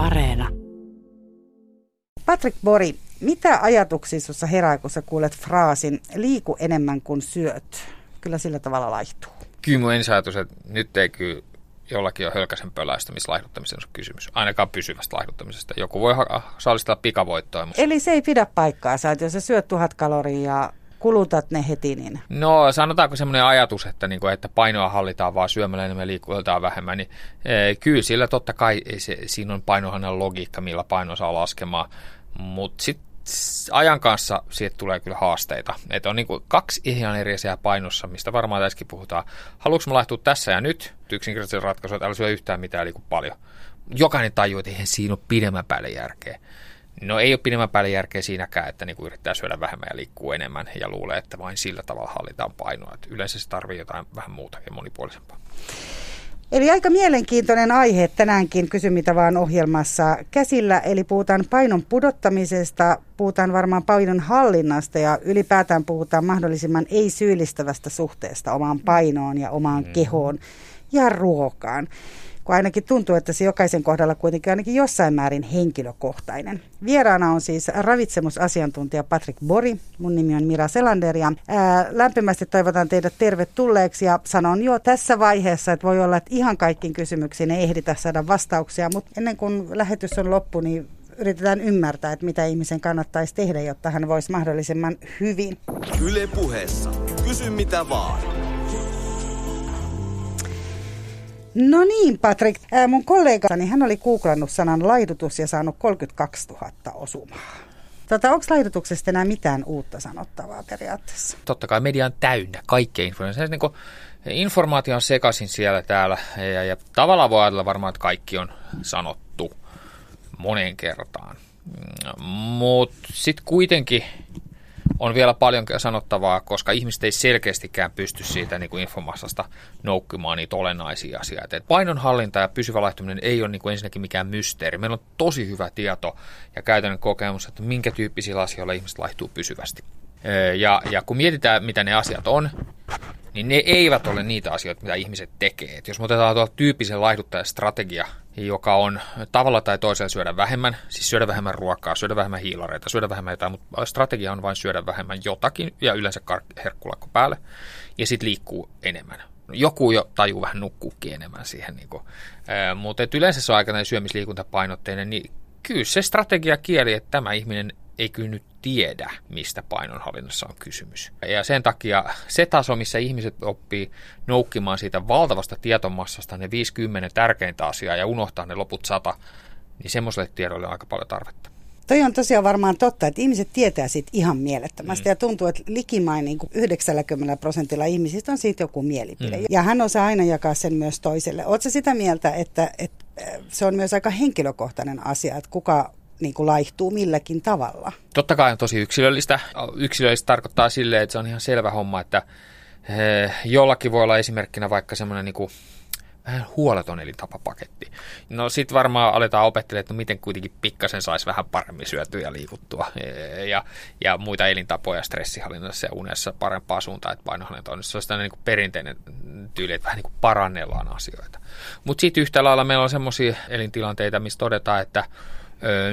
Areena. Patrick Bori, mitä ajatuksia sinussa herää, kun sä kuulet fraasin liiku enemmän kuin syöt? Kyllä sillä tavalla laihtuu. Kyllä mun ajatus, että nyt ei kyllä jollakin ole hölkäsen pöläistämislaihduttamisen kysymys. Ainakaan pysyvästä laihduttamisesta. Joku voi ha- saalistaa pikavoittoa. Mutta... Eli se ei pidä paikkaa, että jos sä syöt tuhat kaloria ja kulutat ne heti, niin... No sanotaanko semmoinen ajatus, että, niin kuin, että painoa hallitaan vaan syömällä enemmän liikutaan vähemmän, niin e, kyllä sillä totta kai se, siinä on painohannan logiikka, millä paino saa laskemaan, mutta sitten ajan kanssa siitä tulee kyllä haasteita. Että on niin kuin kaksi ihan eri asiaa painossa, mistä varmaan tässäkin puhutaan. Haluatko mä laihtua tässä ja nyt? Yksinkertaisen ratkaisu, että älä syö yhtään mitään liiku paljon. Jokainen tajuu, että eihän siinä ole pidemmän päälle järkeä. No ei ole pidemmän päälle järkeä siinäkään, että niin kuin yrittää syödä vähemmän ja liikkuu enemmän ja luulee, että vain sillä tavalla hallitaan painoa. Että yleensä se tarvii jotain vähän muuta ja monipuolisempaa. Eli aika mielenkiintoinen aihe tänäänkin Kysy mitä vaan ohjelmassa käsillä. Eli puhutaan painon pudottamisesta, puhutaan varmaan painon hallinnasta ja ylipäätään puhutaan mahdollisimman ei-syyllistävästä suhteesta omaan painoon ja omaan mm. kehoon ja ruokaan kun ainakin tuntuu, että se jokaisen kohdalla kuitenkin ainakin jossain määrin henkilökohtainen. Vieraana on siis ravitsemusasiantuntija Patrick Bori. Mun nimi on Mira Selander ja ää, lämpimästi toivotan teidät tervetulleeksi ja sanon jo tässä vaiheessa, että voi olla, että ihan kaikkiin kysymyksiin ei ehditä saada vastauksia, mutta ennen kuin lähetys on loppu, niin yritetään ymmärtää, että mitä ihmisen kannattaisi tehdä, jotta hän voisi mahdollisimman hyvin. Yle puheessa. Kysy mitä vaan. No niin, Patrick. Ää, mun kollegani, hän oli googlannut sanan laidutus ja saanut 32 000 osumaa. Tota, onko laidutuksesta enää mitään uutta sanottavaa periaatteessa? Totta kai media on täynnä kaikkea informaatiota. Niin informaatio on sekaisin siellä täällä ja, ja tavallaan voi ajatella varmaan, että kaikki on sanottu moneen kertaan. Mm, Mutta sitten kuitenkin on vielä paljon sanottavaa, koska ihmiset ei selkeästikään pysty siitä niin kuin infomassasta noukkimaan niitä olennaisia asioita. Et painonhallinta ja pysyvä laihtuminen ei ole niin kuin ensinnäkin mikään mysteeri. Meillä on tosi hyvä tieto ja käytännön kokemus, että minkä tyyppisillä asioilla ihmiset laihtuu pysyvästi. Ja, ja kun mietitään, mitä ne asiat on, niin ne eivät ole niitä asioita, mitä ihmiset tekee. Et jos me otetaan tuo tyyppisen laihduttajastrategia, joka on tavalla tai toisella syödä vähemmän, siis syödä vähemmän ruokaa, syödä vähemmän hiilareita, syödä vähemmän jotain, mutta strategia on vain syödä vähemmän jotakin ja yleensä herkkulakko päälle ja sitten liikkuu enemmän. Joku jo tajuu vähän nukkuukin enemmän siihen, niin kuin. mutta yleensä se on aika syömisliikuntapainotteinen, niin kyllä se strategia kieli, että tämä ihminen ei kyllä nyt tiedä, mistä painonhallinnassa on kysymys. Ja sen takia se taso, missä ihmiset oppii noukkimaan siitä valtavasta tietomassasta ne 50 tärkeintä asiaa ja unohtaa ne loput sata, niin semmoiselle tiedolle on aika paljon tarvetta. Toi on tosiaan varmaan totta, että ihmiset tietää siitä ihan mielettömästi mm. ja tuntuu, että likimain niin 90 prosentilla ihmisistä on siitä joku mielipide. Mm. Ja hän osaa aina jakaa sen myös toiselle. Oletko sitä mieltä, että, että se on myös aika henkilökohtainen asia, että kuka niin kuin laihtuu milläkin tavalla. Totta kai on tosi yksilöllistä. Yksilöllistä tarkoittaa silleen, että se on ihan selvä homma, että eh, jollakin voi olla esimerkkinä vaikka semmoinen niin kuin vähän huoleton elintapapaketti. No sit varmaan aletaan opettelemaan, että no miten kuitenkin pikkasen saisi vähän paremmin syötyä ja liikuttua eh, ja, ja muita elintapoja stressihallinnassa ja unessa parempaa suuntaan, että painohallinta on. Se on niin kuin perinteinen tyyli, että vähän niin kuin parannellaan asioita. Mutta sitten yhtä lailla meillä on semmoisia elintilanteita, missä todetaan, että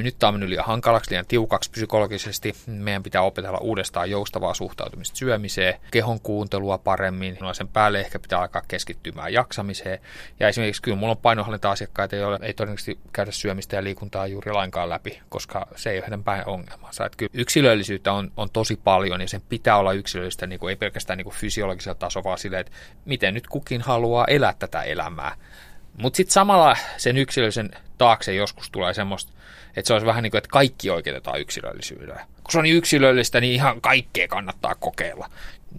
nyt tämä on mennyt liian hankalaksi, liian tiukaksi psykologisesti. Meidän pitää opetella uudestaan joustavaa suhtautumista syömiseen, kehon kuuntelua paremmin. No sen päälle ehkä pitää alkaa keskittymään jaksamiseen. Ja esimerkiksi kyllä mulla on painohallinta-asiakkaita, joilla ei todennäköisesti käydä syömistä ja liikuntaa juuri lainkaan läpi, koska se ei ole heidän päin ongelmansa. Että kyllä yksilöllisyyttä on, on tosi paljon ja sen pitää olla yksilöllistä, niin kuin, ei pelkästään niin kuin fysiologisella tasolla, vaan silleen, että miten nyt kukin haluaa elää tätä elämää. Mutta sitten samalla sen yksilöllisen taakse joskus tulee semmoista, että se olisi vähän niin kuin, että kaikki oikeutetaan yksilöllisyydellä. Kun se on niin yksilöllistä, niin ihan kaikkea kannattaa kokeilla.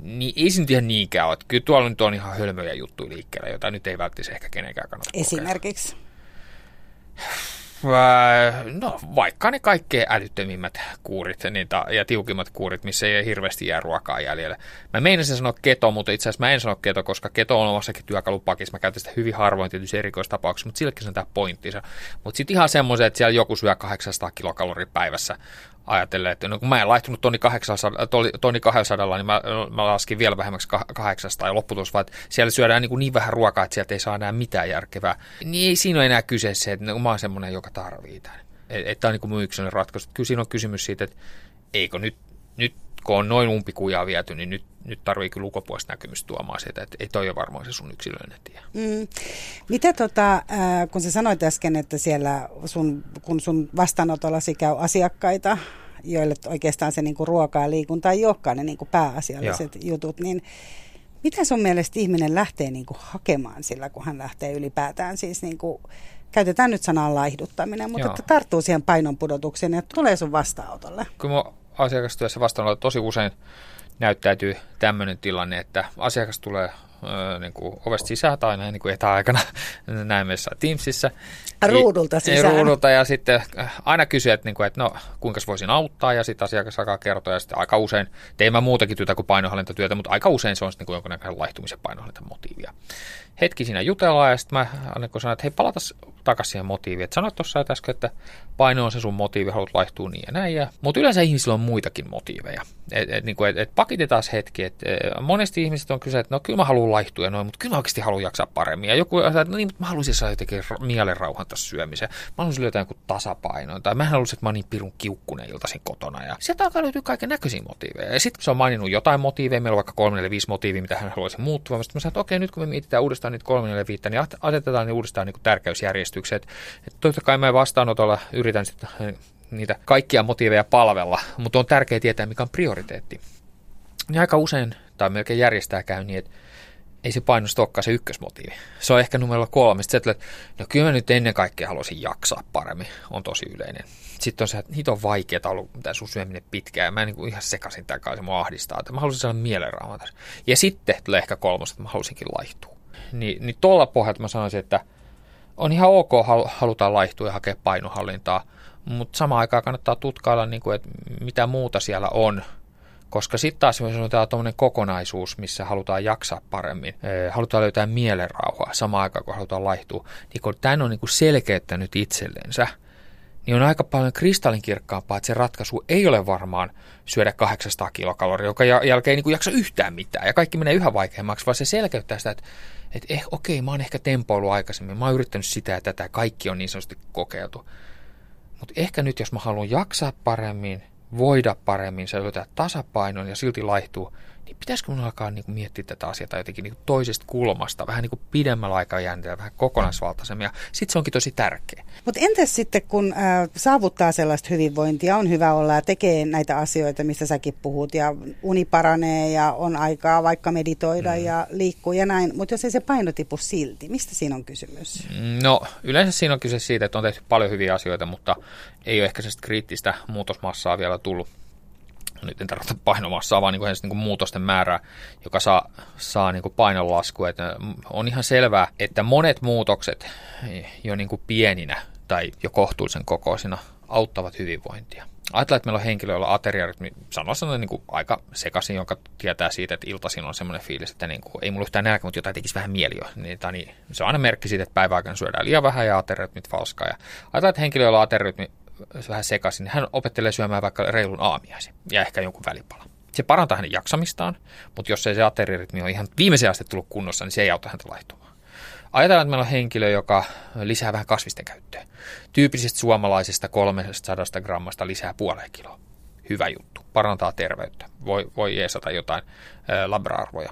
Niin ei se nyt ihan niinkään ole. Kyllä tuolla nyt on ihan hölmöjä juttuja liikkeellä, jota nyt ei välttämättä ehkä kenenkään kannata Esimerkiksi? Kokeilla. No vaikka ne kaikkein älyttömimmät kuurit niin ta, ja tiukimmat kuurit, missä ei hirveästi jää ruokaa jäljellä. Mä meinasin sanoa keto, mutta itse asiassa mä en sano keto, koska keto on omassakin työkalupakissa. Mä käytän sitä hyvin harvoin tietysti erikoistapauksissa, mutta silläkin se on tämä pointtinsa. Mutta sitten ihan semmoisen, että siellä joku syö 800 kilokaloria päivässä ajatellen, että no kun mä en laihtunut tonni 800, tonni 200, niin mä, mä laskin vielä vähemmäksi 800 ja lopputulos vaan, että siellä syödään niin, kuin niin vähän ruokaa, että sieltä ei saa enää mitään järkevää. Niin ei siinä ole enää kyse se, että mä oon semmoinen, joka tarvii tämän. Että on niin kuin mun yksilöinen ratkaisu. Kyllä siinä on kysymys siitä, että eikö nyt, nyt kun on noin umpikujaa viety, niin nyt, nyt tarvii kyllä ulkopuolista näkymystä tuomaan sitä, että ei toi ole varmaan se sun yksilöinen tie. Mm. Mitä tota, kun sä sanoit äsken, että siellä sun, kun sun vastaanotollasi käy asiakkaita, joille oikeastaan se niinku ruoka ja liikunta ei olekaan ne niinku pääasialliset Joo. jutut, niin mitä sun mielestä ihminen lähtee niinku hakemaan sillä, kun hän lähtee ylipäätään siis niinku, käytetään nyt sanaa laihduttaminen, mutta että tarttuu siihen painonpudotukseen ja tulee sun vastaanotolle? Kun mä asiakastyössä vastaanotolla tosi usein näyttäytyy tämmöinen tilanne, että asiakas tulee niin kuin ovesta sisään tai näin niin kuin etäaikana näemme Teamsissa. Ruudulta sisään. Ruudulta ja sitten äh, aina kysyy, että, niin kuin, että no, kuinka voisin auttaa ja sitten asiakas alkaa kertoa ja sitten aika usein, tein mä muutakin työtä kuin painohallintatyötä, mutta aika usein se on sitten niin jonkinnäköinen laihtumisen painohallintamotiivia. Hetki siinä jutellaan ja sitten mä niin sanoin, että hei palata takaisin siihen motiiviin. Että sanoit tuossa äsken, että paino on se sun motiivi, haluat laihtua niin ja näin. Ja, mutta yleensä ihmisillä on muitakin motiiveja. Et, et, niin kuin, et, et pakitetaan hetki. Et, monesti ihmiset on kyse, että no kyllä mä haluan laihtua ja noin, mutta kyllä mä oikeasti haluan jaksaa paremmin. Ja joku että no niin, mutta mä haluaisin saada jotenkin mielen rauhan tässä syömiseen. Mä haluaisin löytää jonkun tasapainon. Tai mä haluaisin, että mä oon niin pirun kiukkunen iltaisin kotona. Ja sieltä alkaa löytyä kaiken näköisiä motiiveja. Ja sitten se on maininnut jotain motiiveja. Meillä on vaikka kolme, neljä, viisi motiivia, mitä hän haluaisi muuttua. Mä sanoin, että okei, nyt kun me mietitään uudestaan niitä kolme, neljä, viittä, niin asetetaan ne uudestaan niin tärkeysjärjestykseen. Et totta kai mä vastaanotolla yritän sitten niitä kaikkia motiiveja palvella, mutta on tärkeää tietää, mikä on prioriteetti. Niin aika usein, tai melkein järjestää käy niin, että ei se painosta olekaan se ykkösmotiivi. Se on ehkä numero kolme. Sitten että no kyllä mä nyt ennen kaikkea haluaisin jaksaa paremmin, on tosi yleinen. Sitten on se, että niitä on vaikeaa ollut tämä sun syöminen pitkään, mä en niin ihan sekaisin tämän kanssa, mua ahdistaa, että mä haluaisin saada mielenrauhan tässä. Ja sitten tulee ehkä kolmas, että mä haluaisinkin laihtua. Niin, niin tuolla pohjalta mä sanoisin, että on ihan ok halutaan laihtua ja hakea painohallintaa, mutta samaan aikaan kannattaa tutkailla, niin kuin, että mitä muuta siellä on, koska sitten taas on tuommoinen kokonaisuus, missä halutaan jaksaa paremmin, halutaan löytää mielenrauhaa samaan aikaan, kun halutaan laihtua, niin kun tämän on niin kuin selkeyttänyt itsellensä, niin on aika paljon kristallinkirkkaampaa, että se ratkaisu ei ole varmaan syödä 800 kilokaloria, joka jälkeen ei niin kuin jaksa yhtään mitään, ja kaikki menee yhä vaikeammaksi, vaan se selkeyttää sitä, että että eh, okei, mä oon ehkä tempoillut aikaisemmin, mä oon yrittänyt sitä ja tätä, kaikki on niin sanotusti kokeiltu. Mutta ehkä nyt, jos mä haluan jaksaa paremmin, voida paremmin, se löytää tasapainon ja silti laihtuu, niin pitäisikö mun alkaa niin kuin miettiä tätä asiaa jotenkin niin kuin toisesta kulmasta, vähän niin kuin pidemmällä aikajänteellä, vähän kokonaisvaltaisemmin, ja sitten se onkin tosi tärkeä. Mutta entäs sitten, kun äh, saavuttaa sellaista hyvinvointia, on hyvä olla ja tekee näitä asioita, mistä säkin puhut, ja uni paranee ja on aikaa vaikka meditoida mm. ja liikkua ja näin, mutta jos ei se paino tipu silti, mistä siinä on kysymys? No yleensä siinä on kyse siitä, että on tehty paljon hyviä asioita, mutta ei ole ehkä sellaista kriittistä muutosmassaa vielä tullut nyt en tarkoita painomassaa, vaan niin kuin, niin kuin muutosten määrää, joka saa, saa niin kuin painonlasku. Että on ihan selvää, että monet muutokset jo niin kuin pieninä tai jo kohtuullisen kokoisina auttavat hyvinvointia. Ajatellaan, että meillä on henkilö, jolla ateriarytmi sanoo sellainen niin kuin aika sekaisin, joka tietää siitä, että iltaisin on semmoinen fiilis, että niin kuin, ei mulla yhtään nälkä, mutta jotain tekisi vähän mieli jo. Niin, tai niin, se on aina merkki siitä, että päiväaikana syödään liian vähän ja ateriarytmit falskaa. Ja ajatellaan, että henkilö, jolla ateriarytmi vähän sekaisin, niin hän opettelee syömään vaikka reilun aamiaisen ja ehkä jonkun välipala. Se parantaa hänen jaksamistaan, mutta jos ei se ateriarytmi ole ihan viimeisen asti tullut kunnossa, niin se ei auta häntä laihtumaan. Ajatellaan, että meillä on henkilö, joka lisää vähän kasvisten käyttöä. Tyypillisestä suomalaisesta 300 grammasta lisää puoleen kiloa. Hyvä juttu. Parantaa terveyttä. Voi, voi jeesata jotain labra-arvoja.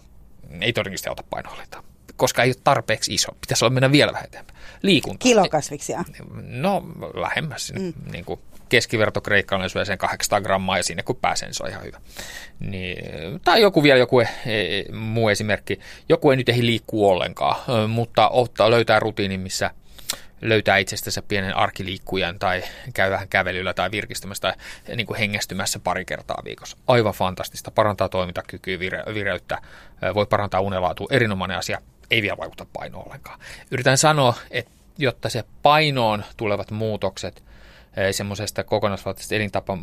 Ei todennäköisesti auta painohallintaa koska ei ole tarpeeksi iso. Pitäisi olla mennä vielä vähän eteenpäin. Liikunta. Kilokasviksia? No, lähemmäs. Mm. Niin kuin keskiverto kreikkalainen syö sen 800 grammaa ja sinne kun pääsen, se on ihan hyvä. Niin, tai joku vielä joku e, e, muu esimerkki. Joku ei nyt ehdi liikkua ollenkaan, mutta ottaa, löytää rutiinin, missä löytää itsestänsä pienen arkiliikkujan tai käy vähän kävelyllä tai virkistymässä tai niin kuin hengästymässä pari kertaa viikossa. Aivan fantastista. Parantaa toimintakykyä, vire, vireyttä, voi parantaa unelaatua. Erinomainen asia ei vielä vaikuta painoon ollenkaan. Yritän sanoa, että jotta se painoon tulevat muutokset semmoisesta kokonaisvaltaisesta elintapa,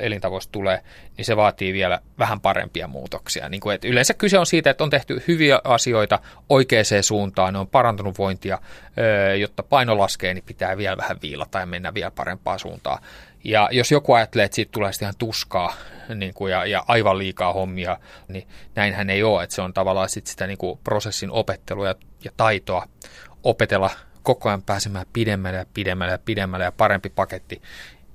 elintavoista tulee, niin se vaatii vielä vähän parempia muutoksia. Niin kuin, että yleensä kyse on siitä, että on tehty hyviä asioita oikeaan suuntaan, ne on parantunut vointia, jotta paino laskee, niin pitää vielä vähän viilata ja mennä vielä parempaan suuntaan. Ja jos joku ajattelee, että siitä tulee sitten ihan tuskaa niin kuin, ja, ja aivan liikaa hommia, niin näinhän ei ole. Että se on tavallaan sit sitä niin kuin prosessin opettelua ja, ja taitoa opetella koko ajan pääsemään pidemmälle ja pidemmälle ja pidemmälle ja parempi paketti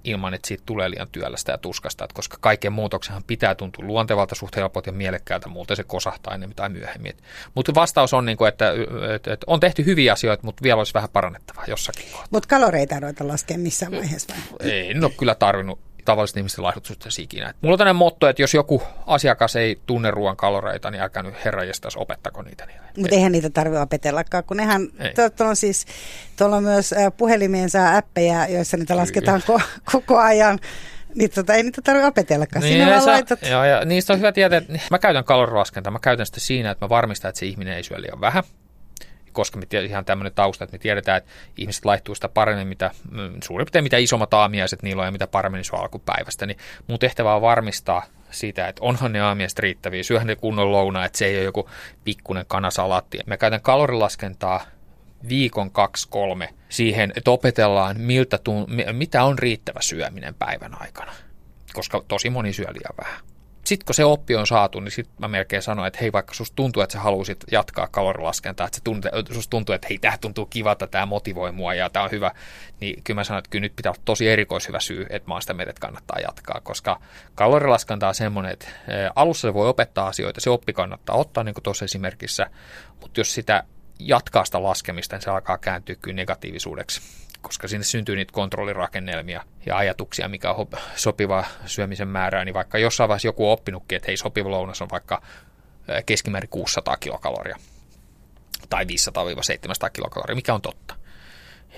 ilman, että siitä tulee liian työlästä ja tuskasta, että koska kaiken muutoksenhan pitää tuntua luontevalta, suht helpot ja mielekkäältä, muuten se kosahtaa ennen tai myöhemmin. Mutta vastaus on, niin kuin, että, että, että on tehty hyviä asioita, mutta vielä olisi vähän parannettavaa jossakin kohtaa. Mutta kaloreita ei ruveta laskea missään vaiheessa vai? Ei, en ole kyllä tarvinnut tavallisten ihmisten laihdutuksessa ikinä. Mulla on tämmöinen motto, että jos joku asiakas ei tunne ruoan kaloreita, niin älkää nyt herra opettako niitä. Niin Mutta eihän niitä tarvitse opetellakaan, kun nehän, tuolla on siis, tuolla on myös puhelimeen saa appeja, joissa niitä Kyllä. lasketaan ko- koko ajan. Niin tota, ei niitä tarvitse opetellakaan. Niin, Sinä vaan laitat... joo, ja niistä on hyvä tietää, että mä käytän kalorilaskentaa. Mä käytän sitä siinä, että mä varmistan, että se ihminen ei syö liian vähän koska me tiedät, ihan tämmöinen tausta, että me tiedetään, että ihmiset laittuu sitä paremmin, mitä, mm, suurin piirtein mitä isommat aamiaiset niillä on ja mitä paremmin se on alkupäivästä, niin mun tehtävä on varmistaa siitä, että onhan ne aamiaiset riittäviä, syöhän ne kunnon louna, että se ei ole joku pikkunen kanasalaatti. Me käytän kalorilaskentaa viikon kaksi kolme siihen, että opetellaan, miltä tuun, mitä on riittävä syöminen päivän aikana, koska tosi moni syö liian vähän sitten kun se oppi on saatu, niin sitten mä melkein sanoin, että hei, vaikka susta tuntuu, että sä halusit jatkaa kalorilaskentaa, että se tuntuu, susta tuntuu, että hei, tämä tuntuu kivalta, tämä motivoi mua ja tämä on hyvä, niin kyllä mä sanoin, että kyllä nyt pitää olla tosi erikoishyvä syy, että mä oon sitä mieltä, että kannattaa jatkaa, koska kalorilaskenta on semmoinen, että alussa se voi opettaa asioita, se oppi kannattaa ottaa, niin kuin tuossa esimerkissä, mutta jos sitä jatkaa sitä laskemista, niin se alkaa kääntyä kyllä negatiivisuudeksi koska sinne syntyy niitä kontrollirakennelmia ja ajatuksia, mikä on sopiva syömisen määrää, niin vaikka jossain vaiheessa joku on oppinutkin, että hei sopiva lounas on vaikka keskimäärin 600 kilokaloria tai 500-700 kilokaloria, mikä on totta.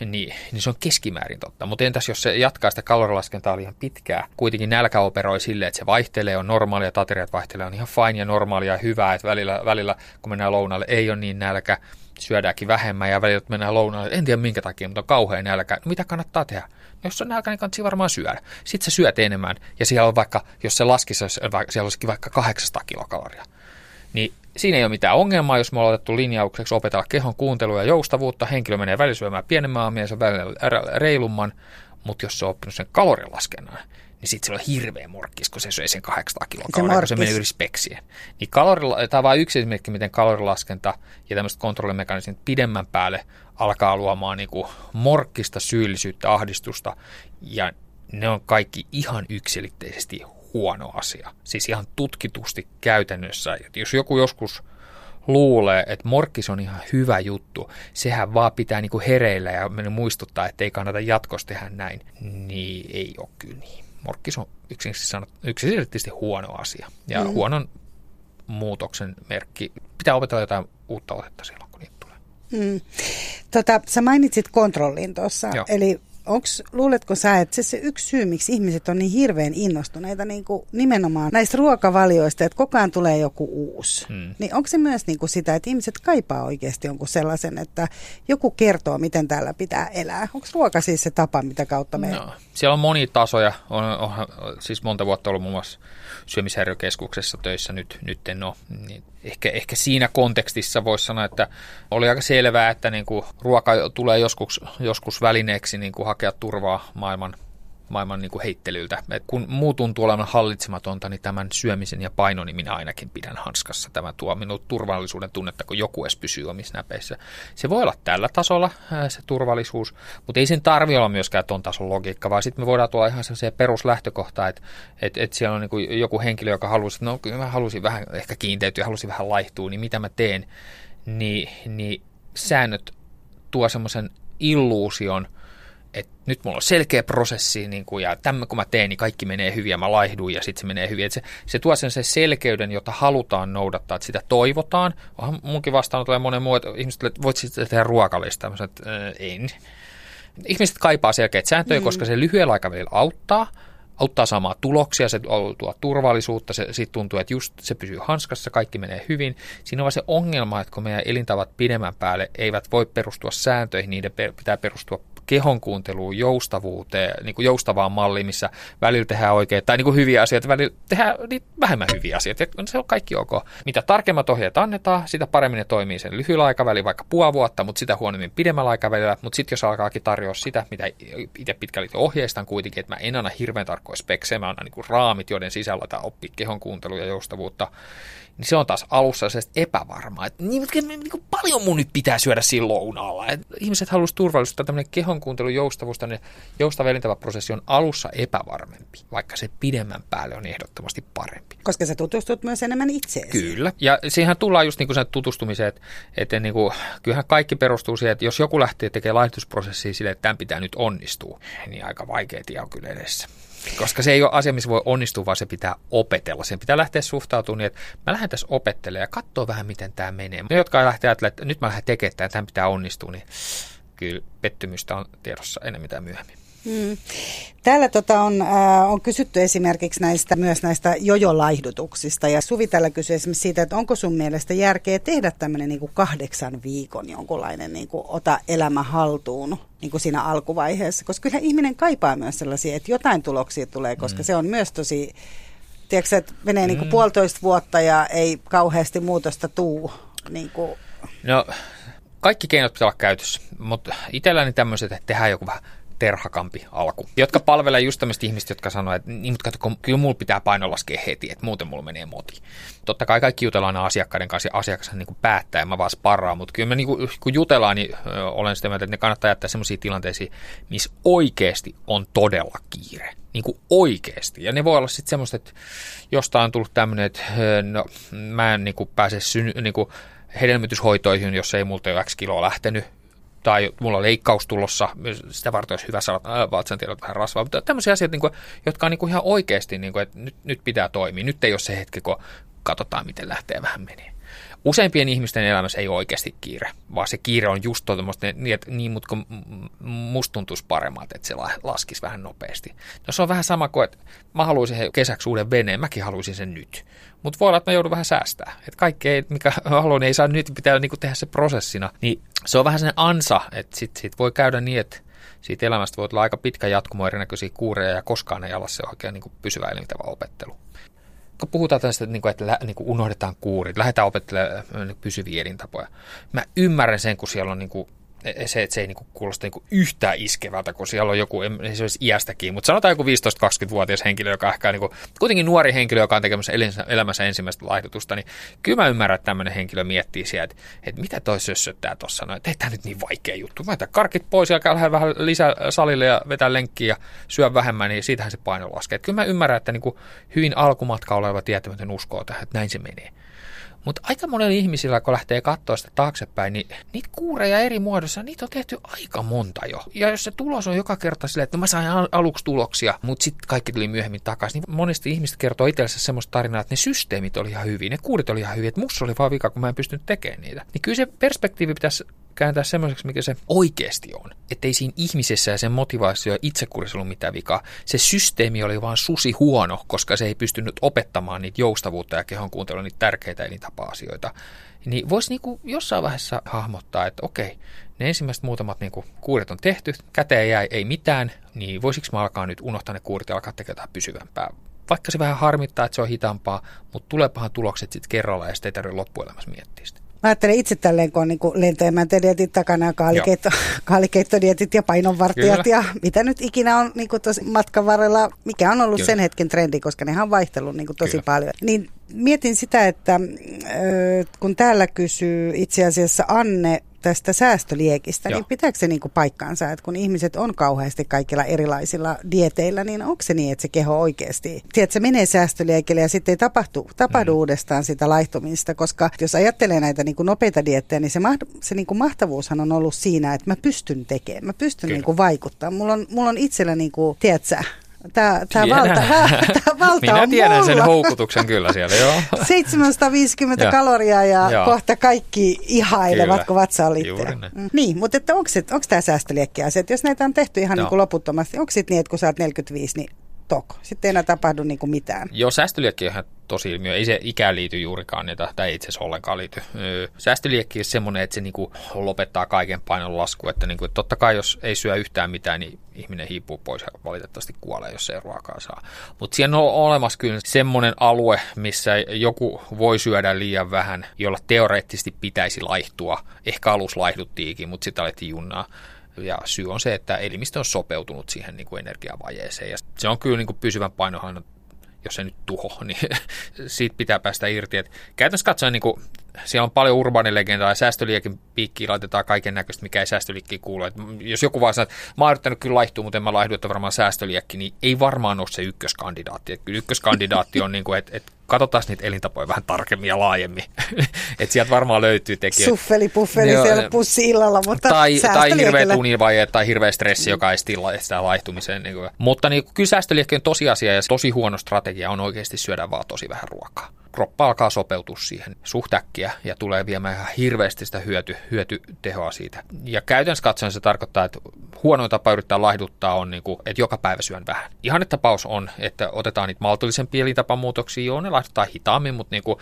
Niin, niin se on keskimäärin totta. Mutta entäs jos se jatkaa sitä kalorilaskentaa liian pitkää, kuitenkin nälkä operoi silleen, että se vaihtelee, on normaalia, tateriat vaihtelee, on ihan fine ja normaalia ja hyvää, että välillä, välillä kun mennään lounalle ei ole niin nälkä, syödäänkin vähemmän ja välillä mennään lounalle. En tiedä minkä takia, mutta on kauhean nälkä. No, mitä kannattaa tehdä? No, jos on nälkä, niin kannattaa varmaan syödä. Sitten sä syöt enemmän ja siellä on vaikka, jos se laskisi, siellä olisikin vaikka 800 kilokaloria. Niin siinä ei ole mitään ongelmaa, jos me ollaan otettu linjaukseksi opetella kehon kuuntelua ja joustavuutta. Henkilö menee välillä syömään pienemmän aamiaisen, välillä reilumman, mutta jos se on oppinut sen kalorilaskennan, niin sitten se on hirveä morkkis, kun se söi sen 800 kilokaloria, kun se menee yli speksien. Niin kalorila- tämä on vain yksi esimerkki, miten kalorilaskenta ja tämmöiset kontrollimekanismit pidemmän päälle alkaa luomaan niin kuin morkkista syyllisyyttä, ahdistusta, ja ne on kaikki ihan yksilitteisesti huono asia. Siis ihan tutkitusti käytännössä. Jos joku joskus luulee, että morkkis on ihan hyvä juttu, sehän vaan pitää niinku hereillä ja muistuttaa, että ei kannata jatkossa tehdä näin, niin ei ole kyllä niin morkkis on yksiselitteisesti huono asia ja mm. huonon muutoksen merkki. Pitää opetella jotain uutta otetta silloin, kun niitä tulee. Mm. Tota, sä mainitsit kontrollin tuossa, eli Onks, luuletko sä, että se, se yksi syy, miksi ihmiset on niin hirveän innostuneita niin kuin nimenomaan näistä ruokavalioista, että koko ajan tulee joku uusi, hmm. niin onko se myös niin kuin sitä, että ihmiset kaipaa oikeasti jonkun sellaisen, että joku kertoo, miten täällä pitää elää? Onko ruoka siis se tapa, mitä kautta me... No, siellä on monia tasoja. On, on, siis monta vuotta ollut muun muassa syömishäiriökeskuksessa töissä, nyt, nyt en ole. Niin ehkä, ehkä siinä kontekstissa voisi sanoa, että oli aika selvää, että niin kuin ruoka tulee joskus, joskus välineeksi niin kuin hakea turvaa maailman maailman niin kuin heittelyltä. Et kun muu tuntuu olevan hallitsematonta, niin tämän syömisen ja painoni minä ainakin pidän hanskassa. Tämä tuo minulle turvallisuuden tunnetta, kun joku edes pysyy omissa näpeissä. Se voi olla tällä tasolla se turvallisuus, mutta ei sen tarvi olla myöskään tuon tason logiikka, vaan sitten me voidaan tuolla ihan se peruslähtökohta, että et, et siellä on niin kuin joku henkilö, joka halusi, no kyllä mä halusin vähän ehkä kiinteytyä, halusin vähän laihtua, niin mitä mä teen, niin, niin säännöt tuo semmoisen illuusion – että nyt mulla on selkeä prosessi niin kuin, ja tämä kun mä teen, niin kaikki menee hyvin ja mä laihdun ja sitten se menee hyvin. Et se, se tuo sen, sen selkeyden, jota halutaan noudattaa, että sitä toivotaan. Onhan munkin vastaan tulee monen muu, että ihmiset että voit sitten tehdä ruokalista. Mä sanon, että äh, en. Ihmiset kaipaa selkeitä sääntöjä, mm. koska se lyhyellä aikavälillä auttaa, auttaa saamaan tuloksia, se tuo turvallisuutta, se, siitä tuntuu, että just se pysyy hanskassa, kaikki menee hyvin. Siinä on vaan se ongelma, että kun meidän elintavat pidemmän päälle eivät voi perustua sääntöihin, niiden pitää perustua kehon kuunteluun, joustavuuteen, niin kuin joustavaan malliin, missä välillä tehdään oikein, tai niin kuin hyviä asioita, välillä tehdään niin vähemmän hyviä asioita. Se on kaikki ok. Mitä tarkemmat ohjeet annetaan, sitä paremmin ne toimii sen lyhyellä aikavälillä, vaikka puoli vuotta, mutta sitä huonommin pidemmällä aikavälillä. Mutta sitten jos alkaakin tarjoa sitä, mitä itse pitkälti ohjeistan kuitenkin, että mä en anna hirveän tarkkoja speksejä, mä annan niin raamit, joiden sisällä tämä oppii kehon kuuntelu ja joustavuutta, niin se on taas alussa epävarmaa. Että niin, niin kuin paljon mun nyt pitää syödä siinä lounaalla. Et ihmiset haluaisivat turvallisuutta, tämmöinen kehon kuuntelun joustavuus, tämmöinen joustava prosessi on alussa epävarmempi, vaikka se pidemmän päälle on ehdottomasti parempi. Koska sä tutustut myös enemmän itseesi. Kyllä. Ja siihen tullaan just niin kuin sen tutustumiseen, että, että niin kuin, kyllähän kaikki perustuu siihen, että jos joku lähtee tekemään laihdutusprosessia sille, että tämän pitää nyt onnistua, niin aika vaikea tie on kyllä edessä. Koska se ei ole asia, missä voi onnistua, vaan se pitää opetella. Sen pitää lähteä suhtautumaan niin, että mä lähden tässä opettelemaan ja katsoa vähän, miten tämä menee. Ne, jotka lähtee ajattelemaan, että nyt mä lähden tekemään tämän, tämän pitää onnistua, niin kyllä pettymystä on tiedossa enemmän tai myöhemmin. Mm. Täällä tota on, äh, on kysytty esimerkiksi näistä, myös näistä jojolaihdutuksista ja Suvi täällä kysyi esimerkiksi siitä, että onko sun mielestä järkeä tehdä tämmöinen niin kuin kahdeksan viikon jonkunlainen niin kuin ota elämä haltuun niin kuin siinä alkuvaiheessa, koska kyllä ihminen kaipaa myös sellaisia, että jotain tuloksia tulee, koska mm. se on myös tosi, tiedätkö, että menee niin kuin mm. puolitoista vuotta ja ei kauheasti muutosta tuu. Niin kuin. No, kaikki keinot pitää olla käytössä, mutta itselläni tämmöiset, että tehdään joku vähän terhakampi alku, jotka palvelee just tämmöistä ihmistä, jotka sanoo, että niin, mutta katso, kyllä mulla pitää paino laskea heti, että muuten mulla menee moti. Totta kai kaikki jutellaan asiakkaiden kanssa ja asiakas niin päättää ja mä vaan sparraan, mutta kyllä me niin kuin, kun jutellaan, niin olen sitä mieltä, että ne kannattaa jättää semmoisia tilanteisiin, missä oikeasti on todella kiire. Niin kuin oikeasti. Ja ne voi olla sitten semmoista, että jostain on tullut tämmöinen, että no, mä en niin kuin pääse syn, niin kuin hedelmöityshoitoihin, jos ei multa ole X kiloa lähtenyt, tai mulla on leikkaus tulossa, sitä varten olisi hyvä saada vatsantiedot vähän rasvaa, mutta tämmöisiä asioita, niin kuin, jotka on niin kuin ihan oikeasti, niin kuin, että nyt, nyt pitää toimia, nyt ei ole se hetki, kun katsotaan, miten lähtee vähän menee. Useimpien ihmisten elämässä ei ole oikeasti kiire, vaan se kiire on just tuommoista, niin, että niin, mutta musta tuntuisi paremmat, että se laskisi vähän nopeasti. No se on vähän sama kuin, että mä haluaisin kesäksi uuden veneen, mäkin haluaisin sen nyt. Mutta voi olla, että mä joudun vähän säästää. Että kaikki, ei, mikä haluan, ei saa nyt, pitää niin tehdä se prosessina. Niin se on vähän sen ansa, että sit, sit voi käydä niin, että siitä elämästä voi olla aika pitkä jatkumo erinäköisiä kuureja ja koskaan ei ala se oikein niin pysyvä elintävä opettelu kun puhutaan tästä, niin kuin, että niin kuin unohdetaan kuurit, lähdetään opettelemaan niin pysyviä elintapoja. Mä ymmärrän sen, kun siellä on niin kuin se, että se ei niinku kuulosta niinku yhtään iskevältä, kun siellä on joku, ei se olisi iästäkin, mutta sanotaan joku 15-20-vuotias henkilö, joka ehkä on niinku, kuitenkin nuori henkilö, joka on tekemässä elämänsä ensimmäistä laihdutusta, niin kyllä mä ymmärrän, että tämmöinen henkilö miettii sieltä, että, että mitä toi sössöttää tuossa, no, että ei tämä nyt niin vaikea juttu, mä karkit pois ja käy vähän lisää salille ja vetää lenkkiä ja syö vähemmän, niin siitähän se paino laskee. Että kyllä mä ymmärrän, että niinku hyvin alkumatka oleva tietämätön uskoo tähän, että näin se menee. Mutta aika monella ihmisillä, kun lähtee katsoa sitä taaksepäin, niin niitä kuureja eri muodossa, niitä on tehty aika monta jo. Ja jos se tulos on joka kerta silleen, että no mä sain aluksi tuloksia, mutta sitten kaikki tuli myöhemmin takaisin, niin monesti ihmiset kertoo itsellensä semmoista tarinaa, että ne systeemit oli ihan hyviä, ne kuurit oli ihan hyviä, että musta oli vaan vika, kun mä en pystynyt tekemään niitä. Niin kyllä se perspektiivi pitäisi kääntää semmoiseksi, mikä se oikeasti on. Että ei siinä ihmisessä ja sen motivaatio ja itsekurissa ollut mitään vikaa. Se systeemi oli vaan susi huono, koska se ei pystynyt opettamaan niitä joustavuutta ja kehon kuuntelua niitä tärkeitä elintapa-asioita. Niin voisi niinku jossain vaiheessa hahmottaa, että okei, ne ensimmäiset muutamat niinku kuuret on tehty, käteen jäi ei mitään, niin voisiko mä alkaa nyt unohtaa ne kuurit ja alkaa tekemään pysyvämpää vaikka se vähän harmittaa, että se on hitaampaa, mutta tuleepahan tulokset sitten kerralla ja sitten ei tarvitse loppuelämässä miettiä sitä. Mä ajattelen itse tälleen, kun on niin lentoemäntädietit takana ja kaalikeitto, kaalikeittodietit ja painonvartijat Kyllä. ja mitä nyt ikinä on niin tosi matkan varrella, mikä on ollut Kyllä. sen hetken trendi, koska ne on vaihtellut niin tosi Kyllä. paljon. Niin mietin sitä, että kun täällä kysyy itse asiassa Anne tästä säästöliekistä, niin Joo. niin pitääkö se niinku paikkaansa, että kun ihmiset on kauheasti kaikilla erilaisilla dieteillä, niin onko se niin, että se keho oikeasti, tiedät, se menee säästöliekille ja sitten ei tapahtu, tapahdu mm. uudestaan sitä laihtumista, koska jos ajattelee näitä niinku nopeita diettejä, niin se, se niinku mahtavuushan on ollut siinä, että mä pystyn tekemään, mä pystyn niinku vaikuttamaan. Mulla on, mulla on itsellä, niinku, tiedätkö, Tämä, tämä valta, tämä valta Minä on tiedän mulla. sen houkutuksen kyllä siellä, joo. 750 ja. kaloria ja joo. kohta kaikki ihailevat, kyllä. kun vatsa liittyy. Mm. Niin, mutta että onko, tämä säästöliekkiä se, että jos näitä on tehty ihan niin kuin loputtomasti, onko sitten niin, että kun sä oot 45, niin tok. Sitten ei enää tapahdu niin kuin mitään. Joo, säästöliekki on ihan tosi ilmiö. Ei se ikään liity juurikaan, niitä, tai itse asiassa ollenkaan liity. Säästöliekki on semmoinen, että se niinku lopettaa kaiken painon lasku. Että niinku, totta kai jos ei syö yhtään mitään, niin ihminen hiipuu pois ja valitettavasti kuolee, jos ei ruokaa saa. Mutta siinä on olemassa kyllä semmoinen alue, missä joku voi syödä liian vähän, jolla teoreettisesti pitäisi laihtua. Ehkä alus laihduttiikin, mutta sitten alettiin junnaa. Ja syy on se, että elimistö on sopeutunut siihen niin kuin energiavajeeseen. Ja se on kyllä niin kuin pysyvän painohallinnan jos se nyt tuho, niin siitä pitää päästä irti. Et käytännössä katsoen niin kuin, siellä on paljon urbaanilegendaa ja säästöliäkin piikkiin laitetaan kaiken näköistä, mikä ei säästöliikkiin kuulu. Et jos joku vaan sanoo, että mä oon yrittänyt kyllä laihtua, mutta en mä laihdu, että varmaan säästöliäkki, niin ei varmaan ole se ykköskandidaatti. Et ykköskandidaatti on, niin että et katsotaan niitä elintapoja vähän tarkemmin ja laajemmin. että sieltä varmaan löytyy tekijä. Suffeli, puffeli Joo, siellä pussi illalla, mutta Tai, tai hirveä univaje tai hirveä stressi, joka estää sitä laihtumiseen. Niin kuin. Mutta niin, kyllä säästöliekki on tosiasia ja tosi huono strategia on oikeasti syödä vaan tosi vähän ruokaa kroppa alkaa sopeutua siihen suhtäkkiä ja tulee viemään ihan hirveästi sitä hyöty, hyötytehoa siitä. Ja käytännössä katsoen se tarkoittaa, että huonoin tapa yrittää laihduttaa on, niin kuin, että joka päivä syön vähän. Ihan tapaus on, että otetaan niitä maltillisempia elintapamuutoksia, joo, ne laihdutaan hitaammin, mutta niin kuin,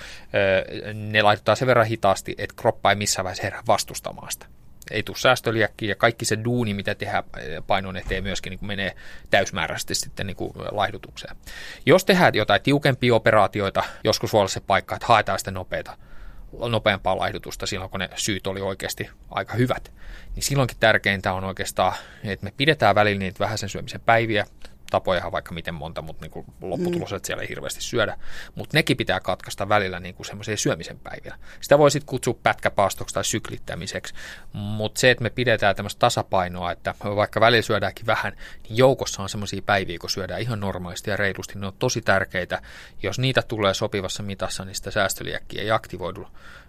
ne laihdutaan sen verran hitaasti, että kroppa ei missään vaiheessa herää vastustamaan sitä ei tule säästöliäkkiä ja kaikki se duuni, mitä tehdään painon eteen myöskin niin kuin menee täysmääräisesti sitten niin kuin laihdutukseen. Jos tehdään jotain tiukempia operaatioita, joskus voi olla se paikka, että haetaan sitä nopeata, nopeampaa laihdutusta silloin, kun ne syyt oli oikeasti aika hyvät, niin silloinkin tärkeintä on oikeastaan, että me pidetään välillä niitä vähäisen syömisen päiviä, tapoja vaikka miten monta, mutta niin kuin lopputulos, mm. että siellä ei hirveästi syödä. Mutta nekin pitää katkaista välillä niin kuin semmoisia syömisen päiviä. Sitä voi sitten kutsua pätkäpaastoksi tai syklittämiseksi, mutta se, että me pidetään tämmöistä tasapainoa, että vaikka välillä syödäänkin vähän, niin joukossa on semmoisia päiviä, kun syödään ihan normaalisti ja reilusti, ne on tosi tärkeitä. Jos niitä tulee sopivassa mitassa, niin sitä säästöliäkkiä ei aktivoidu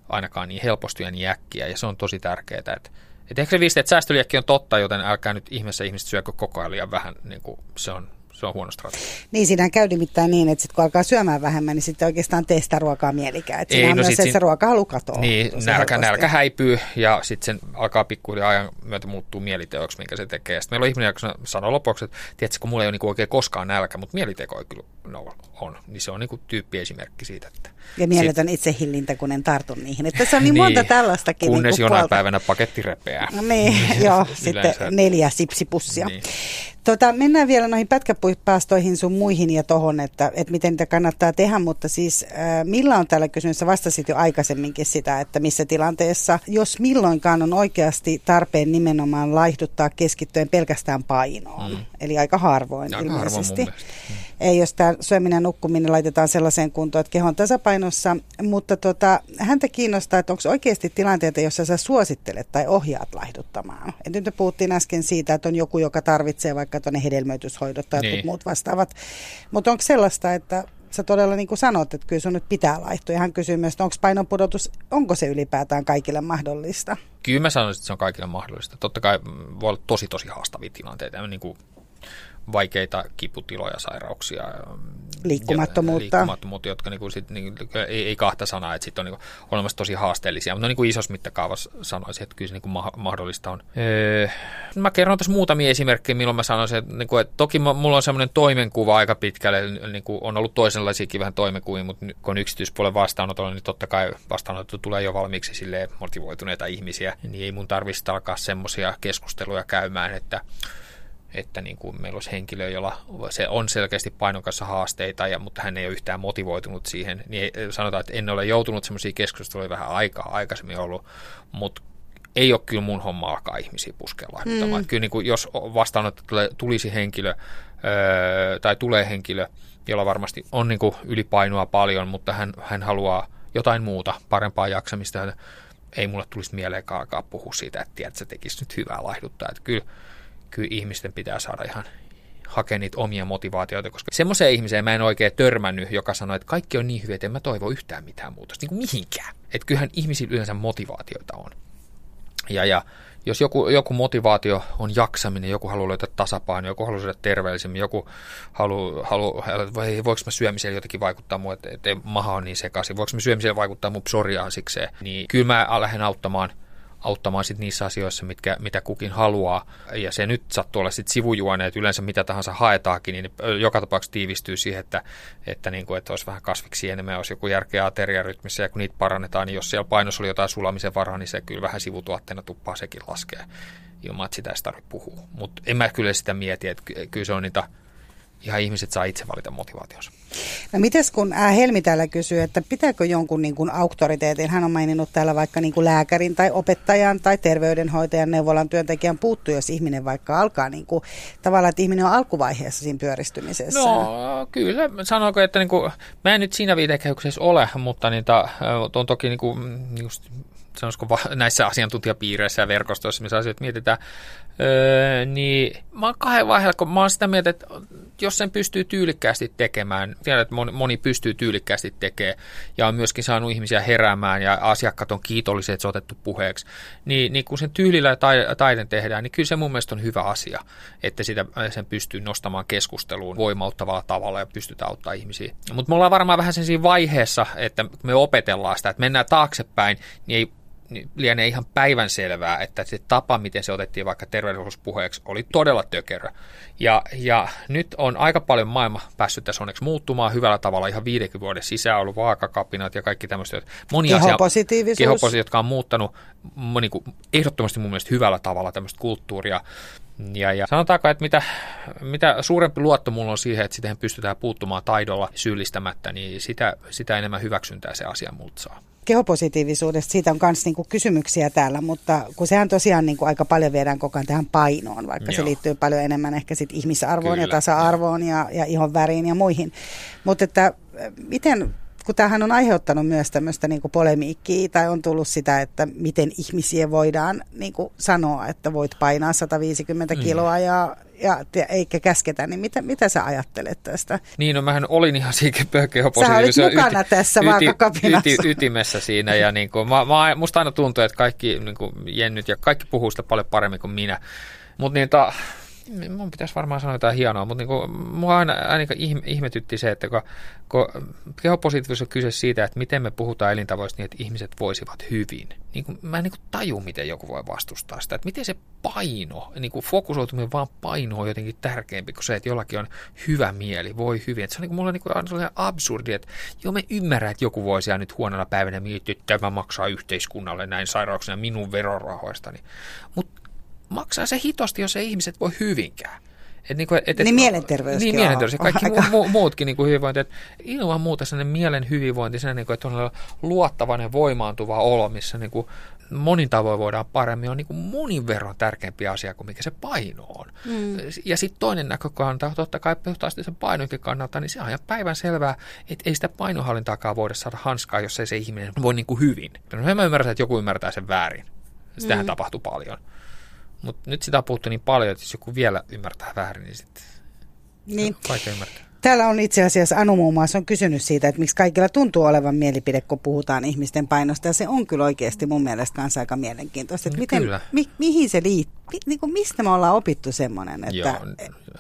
ainakaan niin helposti ja niin äkkiä, ja se on tosi tärkeää, että et ehkä se viesti, että säästöliekki on totta, joten älkää nyt ihmeessä ihmiset syökö koko ajan liian vähän, niin kuin se on se on huono strategia. Niin, siinä käy nimittäin niin, että sit kun alkaa syömään vähemmän, niin sitten oikeastaan tee sitä ruokaa mielikään. Että on no myös se, että se ruokahalu katoaa. Niin, nälkä, nälkä häipyy ja sitten sen alkaa pikkuhiljaa ajan myötä muuttuu mieliteoksi, minkä se tekee. Sitten meillä on ihminen, joka sanoo lopuksi, että tiedätkö, kun mulla ei ole niin oikein koskaan nälkä, mutta mieliteko ei kyllä no, on. Niin se on niin tyyppiesimerkki siitä. Että ja mieletön sit... itsehillintä, kun en tartu niihin. Että tässä on niin, niin monta tällaistakin. Kunnes niin jonain päivänä paketti repeää. No niin, joo, sitten neljä sipsipussia. Niin. Tota, mennään vielä noihin pätkäpaastoihin sun muihin ja tohon, että, että miten niitä kannattaa tehdä, mutta siis äh, millä on täällä kysymys, vastasit jo aikaisemminkin sitä, että missä tilanteessa, jos milloinkaan on oikeasti tarpeen nimenomaan laihduttaa keskittyen pelkästään painoon, mm. eli aika harvoin aika ilmeisesti. Harvoin jos tämä syöminen ja nukkuminen laitetaan sellaiseen kuntoon, että kehon tasapainossa. Mutta tota, häntä kiinnostaa, että onko oikeasti tilanteita, jossa sä suosittelet tai ohjaat laihduttamaan. Et nyt me puhuttiin äsken siitä, että on joku, joka tarvitsee vaikka tuonne hedelmöityshoidot tai niin. muut vastaavat. Mutta onko sellaista, että sä todella niin kuin sanot, että kyllä sun nyt pitää laihtua. Ja hän kysyy myös, että onko painonpudotus, onko se ylipäätään kaikille mahdollista? Kyllä mä sanoisin, että se on kaikille mahdollista. Totta kai voi olla tosi tosi haastavia tilanteita. Niin kuin vaikeita kiputiloja, sairauksia. Liikkumattomuutta. Liikkumattomuutta, jotka niin kuin sit, niin, ei, ei kahta sanaa, että sitten on niin kuin, olemassa tosi haasteellisia, mutta no, niin kuin isossa mittakaavassa sanoisin, että kyllä se niin kuin mahdollista on. Öö, mä kerron tässä muutamia esimerkkejä, milloin mä sanoisin, että, niin kuin, että toki mulla on semmoinen toimenkuva aika pitkälle, niin kuin on ollut toisenlaisiakin vähän toimenkuvia, mutta kun on yksityispuolen vastaanotolla, niin totta kai vastaanotto tulee jo valmiiksi sille motivoituneita ihmisiä, niin ei mun tarvitsisi alkaa semmoisia keskusteluja käymään, että että niin kuin meillä olisi henkilö, jolla se on selkeästi painon kanssa haasteita, ja, mutta hän ei ole yhtään motivoitunut siihen, niin sanotaan, että en ole joutunut semmoisia keskusteluja vähän aikaa aikaisemmin ollut, mutta ei ole kyllä mun homma alkaa ihmisiä puskella. Mm. Kyllä niin kuin, jos vastaanotto tulisi henkilö öö, tai tulee henkilö, jolla varmasti on niin kuin ylipainoa paljon, mutta hän, hän haluaa jotain muuta, parempaa jaksamista, ei mulle tulisi mieleen alkaa puhua siitä, että tiedät, se tekisi nyt hyvää laihduttaa. Että kyllä, kyllä ihmisten pitää saada ihan hakea niitä omia motivaatioita, koska semmoiseen ihmiseen mä en oikein törmännyt, joka sanoi, että kaikki on niin hyviä, että en mä toivo yhtään mitään muutosta, niin kuin mihinkään. Että kyllähän ihmisillä yleensä motivaatioita on. Ja, ja jos joku, joku motivaatio on jaksaminen, joku haluaa löytää tasapaino, joku haluaa syödä terveellisemmin, joku haluaa, haluaa vai voiko mä syömisellä jotenkin vaikuttaa mua, että, että maha on niin sekaisin, voiko mä syömisellä vaikuttaa mun psoriaasikseen, niin kyllä mä lähden auttamaan – auttamaan sit niissä asioissa, mitkä, mitä kukin haluaa. Ja se nyt sattuu olla sitten sivujuone, että yleensä mitä tahansa haetaakin, niin joka tapauksessa tiivistyy siihen, että, että, niin kuin, että olisi vähän kasviksi enemmän, olisi joku järkeä ateriarytmissä, ja kun niitä parannetaan, niin jos siellä painossa oli jotain sulamisen varaa, niin se kyllä vähän sivutuotteena tuppaa sekin laskee ilman, että sitä ei tarvitse puhua. Mutta en mä kyllä sitä mieti, että kyllä se on niitä ihan ihmiset saa itse valita motivaationsa. No mites kun ää, Helmi täällä kysyy, että pitääkö jonkun niin kuin auktoriteetin, hän on maininnut täällä vaikka niin kuin lääkärin tai opettajan tai terveydenhoitajan neuvolan työntekijän puuttuu, jos ihminen vaikka alkaa niin kuin, tavallaan, että ihminen on alkuvaiheessa siinä pyöristymisessä. No kyllä, sanoiko, että niin kuin, mä en nyt siinä viitekehyksessä ole, mutta niitä, on toki niin kuin, just sanoisiko näissä asiantuntijapiireissä ja verkostoissa, missä asioita mietitään, öö, niin mä oon kahden vaiheella, kun mä oon sitä mieltä, että jos sen pystyy tyylikkäästi tekemään, tiedän, että moni, moni pystyy tyylikkäästi tekemään ja on myöskin saanut ihmisiä heräämään ja asiakkaat on kiitollisia, että se on otettu puheeksi, niin, niin kun sen tyylillä ja taiden tehdään, niin kyllä se mun mielestä on hyvä asia, että sitä, sen pystyy nostamaan keskusteluun voimauttavalla tavalla ja pystytään auttaa ihmisiä. Mutta me ollaan varmaan vähän sen siinä vaiheessa, että me opetellaan sitä, että mennään taaksepäin, niin ei niin lienee ihan päivän selvää, että se tapa, miten se otettiin vaikka terveydellisuuspuheeksi, oli todella tökerö. Ja, ja nyt on aika paljon maailma päässyt tässä onneksi muuttumaan hyvällä tavalla ihan viidenkin vuoden sisään, ollut vaakakapinat ja kaikki tämmöiset. Moni kehopositiivisuus. Asia, kehopositiivisuus, jotka on muuttanut niin kuin, ehdottomasti mun mielestä hyvällä tavalla tämmöistä kulttuuria. Ja, ja sanotaanko, että mitä, mitä suurempi luotto mulla on siihen, että siihen pystytään puuttumaan taidolla syyllistämättä, niin sitä, sitä enemmän hyväksyntää se asia multa saa kehopositiivisuudesta, siitä on myös niinku kysymyksiä täällä, mutta kun sehän tosiaan niinku aika paljon viedään koko ajan tähän painoon, vaikka Joo. se liittyy paljon enemmän ehkä sit ihmisarvoon Kyllä. ja tasa-arvoon ja, ja ihon väriin ja muihin. Mutta että miten kun tämähän on aiheuttanut myös tämmöistä niin kuin polemiikkiä tai on tullut sitä, että miten ihmisiä voidaan niin kuin sanoa, että voit painaa 150 mm. kiloa ja, ja eikä käsketä, niin mitä, mitä sä ajattelet tästä? Niin, no mähän olin ihan siinä Sä olit mukana yti, tässä vaakakapinassa. Yti, ytimessä siinä ja niin kuin, mä, mä, musta aina tuntuu, että kaikki niin kuin jennyt ja kaikki puhuu sitä paljon paremmin kuin minä. Mutta niin, ta, mun pitäisi varmaan sanoa jotain hienoa, mutta niin mua aina, aina ihmetytti se, että kun, kun kehopositiivisuus on kyse siitä, että miten me puhutaan elintavoista niin, että ihmiset voisivat hyvin. Niin kuin, mä en niin kuin taju, miten joku voi vastustaa sitä, että miten se paino, niin kuin fokusoituminen vaan paino on jotenkin tärkeämpi kuin se, että jollakin on hyvä mieli, voi hyvin. Että se on niin kuin, mulle niin kuin, sellainen absurdi, että joo me ymmärrän, että joku voisi nyt huonona päivänä miettiä, että tämä maksaa yhteiskunnalle näin sairauksena minun verorahoistani. Mutta maksaa se hitosti, jos ei ihmiset voi hyvinkään. Et niin, kuin, et, et, niin mielenterveys. Niin mielenterveys ja kaikki aika... mu, muutkin niin kuin hyvinvointi. Et ilman muuta sellainen mielen hyvinvointi, sellainen, niin kuin, että on luottavainen voimaantuva olo, missä niin kuin monin tavoin voidaan paremmin, on niin kuin monin verran tärkeämpi asia kuin mikä se paino on. Mm. Ja sitten toinen näkökanta, totta kai puhtaasti sen painoinkin kannalta, niin se on ihan päivän selvää, että ei sitä painohallintaakaan voida saada hanskaa, jos ei se ihminen voi niin kuin hyvin. No, mä ymmärrän, että joku ymmärtää sen väärin. Sitähän mm. tapahtuu paljon. Mutta nyt sitä on puhuttu niin paljon, että jos joku vielä ymmärtää väärin, niin sitten niin. vaikea ymmärtää. Täällä on itse asiassa Anu muun muassa on kysynyt siitä, että miksi kaikilla tuntuu olevan mielipide, kun puhutaan ihmisten painosta. Ja se on kyllä oikeasti mun mielestä kanssa aika mielenkiintoista. Että miten, kyllä. Mi, mihin se liittyy? Niin kuin mistä me ollaan opittu semmoinen, että Joo.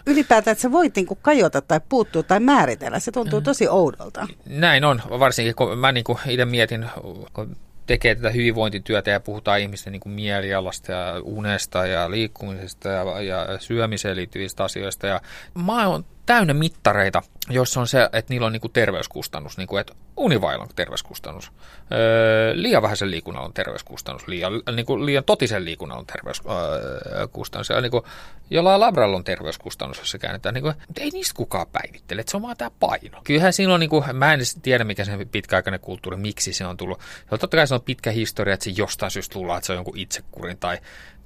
ylipäätään, että sä voit niin kuin kajota tai puuttua tai määritellä. Se tuntuu mm. tosi oudolta. Näin on, varsinkin kun mä niin itse mietin, kun tekee tätä hyvinvointityötä ja puhutaan ihmisten niin kuin mielialasta ja unesta ja liikkumisesta ja, ja syömiseen liittyvistä asioista. Ja mä oon täynnä mittareita, joissa on se, että niillä on niin kuin terveyskustannus, niin kuin, että univailla on terveyskustannus, öö, liian vähäisen liikunnan on terveyskustannus, liian, niin kuin, liian totisen liikunnan on terveyskustannus, ja niin kuin, jollain labralla on terveyskustannus, jos se käännetään, niin kuin, mutta ei niistä kukaan päivittele, että se on vaan tämä paino. Kyllähän siinä on, niin kuin, mä en tiedä mikä se pitkäaikainen kulttuuri, miksi se on tullut. Ja totta kai se on pitkä historia, että se jostain syystä tullaan, että se on jonkun itsekurin tai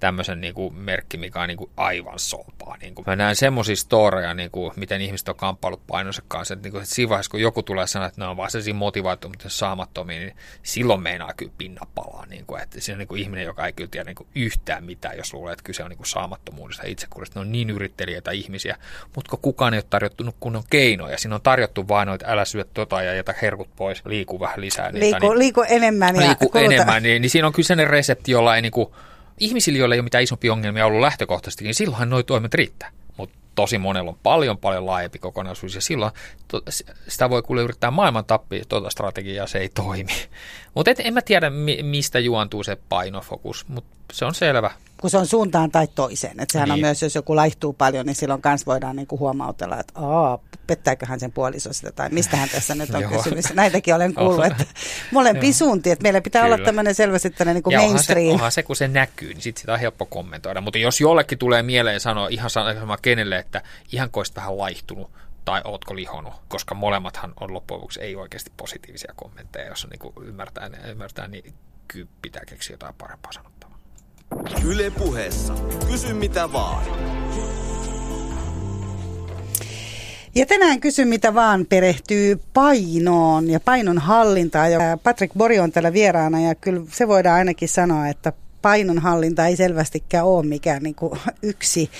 tämmöisen niin kuin merkki, mikä on niin kuin aivan sompaa. Niin kuin mä näen semmoisia storeja, niin kuin, miten ihmiset on kamppailut painonsa kanssa. Että, niin kuin, että siinä vaiheessa, kun joku tulee sanoa, että ne on vaan sellaisia motivaatio, mutta saamattomia, niin silloin meinaa kyllä pinna palaa. Niin kuin, että siinä on niin kuin ihminen, joka ei kyllä tiedä niin kuin yhtään mitään, jos luulee, että kyse on niin kuin saamattomuudesta ja itsekurista. Ne on niin yrittelijöitä ihmisiä, mutta kun ei ole tarjottu kunnon keinoja. Siinä on tarjottu vain, että älä syö tota ja jätä herkut pois, liiku vähän lisää. Niitä, liiku, niin, liiku enemmän. Ja liiku enemmän, niin, niin siinä on kyllä sellainen resepti, jolla ei niin kuin, ihmisillä, joilla ei ole mitään isompia ongelmia ollut lähtökohtaisesti, niin silloinhan nuo toimet riittää. Mutta tosi monella on paljon paljon laajempi kokonaisuus ja silloin to, sitä voi kuule yrittää maailman tappia tuota strategiaa, se ei toimi. Mutta en mä tiedä mi, mistä juontuu se painofokus, mutta se on selvä kun se on suuntaan tai toiseen. Että sehän niin. on myös, jos joku laihtuu paljon, niin silloin myös voidaan niin kuin huomautella, että Aa, pettääköhän sen puoliso sitä, tai mistähän tässä nyt on kysymys. Näitäkin olen kuullut, että molempi suunti, että meillä pitää Kyllä. olla tämmöinen selvästi tämmöinen niin kuin mainstream. Onhan se, onhan se, kun se näkyy, niin sit sitä on helppo kommentoida. Mutta jos jollekin tulee mieleen sanoa ihan sama kenelle, että ihan koista vähän laihtunut, tai ootko lihonut, koska molemmathan on loppujen lopuksi ei oikeasti positiivisia kommentteja, jos on niin ymmärtää, ymmärtää, niin kyllä pitää keksiä jotain parempaa sanottavaa. Yle puheessa. Kysy mitä vaan. Ja tänään kysy mitä vaan perehtyy painoon ja painon hallintaan. Ja Patrick Bori on täällä vieraana ja kyllä se voidaan ainakin sanoa, että painonhallinta ei selvästikään ole mikään niin kuin yksi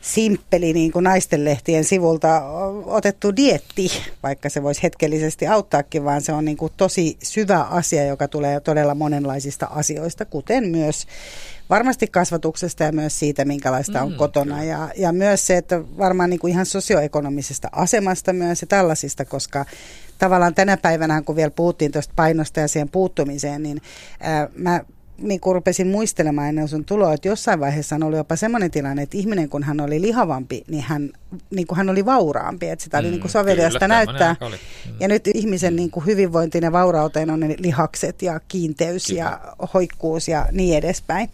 simppeli niin kuin naistenlehtien sivulta otettu dietti, vaikka se voisi hetkellisesti auttaakin, vaan se on niin kuin tosi syvä asia, joka tulee todella monenlaisista asioista, kuten myös varmasti kasvatuksesta ja myös siitä, minkälaista on mm, kotona. Ja, ja myös se, että varmaan niin kuin ihan sosioekonomisesta asemasta myös ja tällaisista, koska tavallaan tänä päivänä, kun vielä puhuttiin tuosta painosta ja siihen puuttumiseen, niin ää, mä niin kuin rupesin muistelemaan ennen sun tuloa, että jossain vaiheessa on ollut jopa semmoinen tilanne, että ihminen kun hän oli lihavampi, niin hän, niin kuin hän oli vauraampi. Että sitä oli mm, niin kuin soveliasta kyllä, näyttää. Mm. Ja nyt ihmisen niin kuin hyvinvointiin ja vaurauteen on ne lihakset ja kiinteys kyllä. ja hoikkuus ja niin edespäin.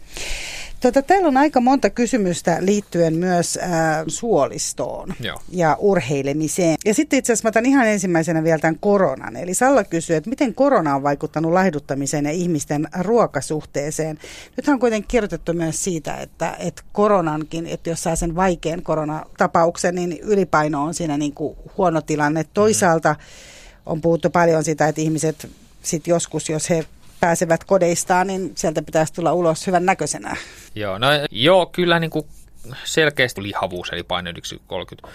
Tuota, täällä on aika monta kysymystä liittyen myös äh, suolistoon Joo. ja urheilemiseen. Ja sitten itse asiassa mä otan ihan ensimmäisenä vielä tämän koronan. Eli Salla kysyy, että miten korona on vaikuttanut laihduttamiseen ja ihmisten ruokasuhteeseen. Nythän on kuitenkin kirjoitettu myös siitä, että, että koronankin, että jos saa sen vaikean koronatapauksen, niin ylipaino on siinä niin kuin huono tilanne. Toisaalta on puhuttu paljon sitä, että ihmiset sitten joskus, jos he pääsevät kodeistaan, niin sieltä pitäisi tulla ulos hyvän näköisenä. Joo, no, joo kyllä niin kuin selkeästi lihavuus eli paine 30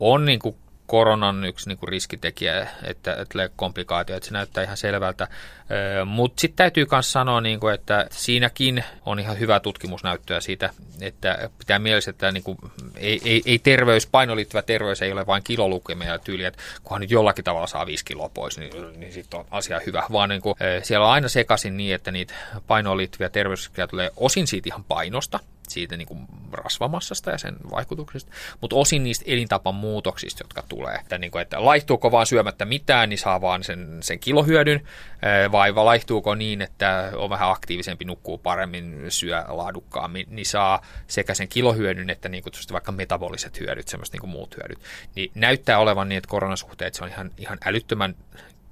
on niin kuin koronan yksi niin kuin riskitekijä, että, tulee komplikaatio, että se näyttää ihan selvältä. Mutta sitten täytyy myös sanoa, niin kuin, että siinäkin on ihan hyvä tutkimusnäyttöä siitä, että pitää mielessä, että niin kuin, ei, ei, ei terveys, painoon liittyvä terveys ei ole vain kilolukemia ja tyyli, että kunhan nyt jollakin tavalla saa viisi kiloa pois, niin, niin sitten on asia hyvä, vaan niin kuin, siellä on aina sekaisin niin, että niitä painoon liittyviä terveysriskejä tulee osin siitä ihan painosta, siitä niin kuin rasvamassasta ja sen vaikutuksista, mutta osin niistä elintapan muutoksista, jotka tulee. Että, niin kuin, että laihtuuko vaan syömättä mitään, niin saa vaan sen, sen kilohyödyn, vai laihtuuko niin, että on vähän aktiivisempi, nukkuu paremmin, syö laadukkaammin, niin saa sekä sen kilohyödyn että niin kuin vaikka metaboliset hyödyt, semmoiset niin kuin muut hyödyt. Niin näyttää olevan niin, että koronasuhteet se on ihan, ihan älyttömän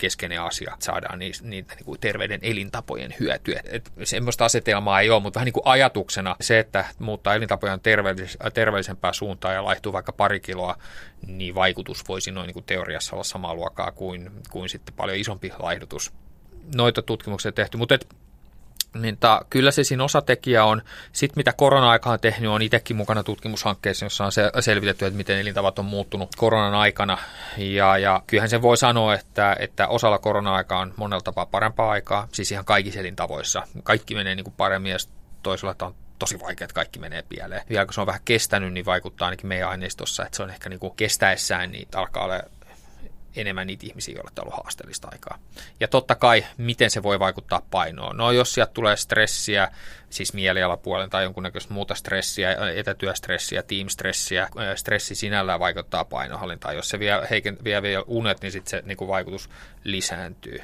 keskeinen asia, että saadaan niitä, niitä niin kuin terveyden elintapojen hyötyä. Et semmoista asetelmaa ei ole, mutta vähän niin kuin ajatuksena se, että muuttaa elintapojen terveellis- terveellisempää suuntaan ja laihtuu vaikka pari kiloa, niin vaikutus voisi noin niin kuin teoriassa olla samaa luokkaa kuin, kuin sitten paljon isompi laihdutus. Noita tutkimuksia tehty, mutta et niin ta, kyllä se siinä osatekijä on. Sitten mitä korona-aika on tehnyt, on itsekin mukana tutkimushankkeessa, jossa on se, selvitetty, että miten elintavat on muuttunut koronan aikana. Ja, ja kyllähän se voi sanoa, että, että osalla korona-aikaa on monella tapaa parempaa aikaa, siis ihan kaikissa elintavoissa. Kaikki menee niin kuin paremmin ja toisella on tosi vaikea, että kaikki menee pieleen. Vielä kun se on vähän kestänyt, niin vaikuttaa ainakin meidän aineistossa, että se on ehkä niin kuin kestäessään, niin alkaa olla enemmän niitä ihmisiä, joille tämä on ollut haasteellista aikaa. Ja totta kai, miten se voi vaikuttaa painoon. No jos sieltä tulee stressiä, siis mielialapuolen tai jonkunnäköistä muuta stressiä, etätyöstressiä, teamstressiä, stressi sinällään vaikuttaa painohallintaan. Jos se vie, heiken, vie, vie unet, niin sitten se niin vaikutus lisääntyy.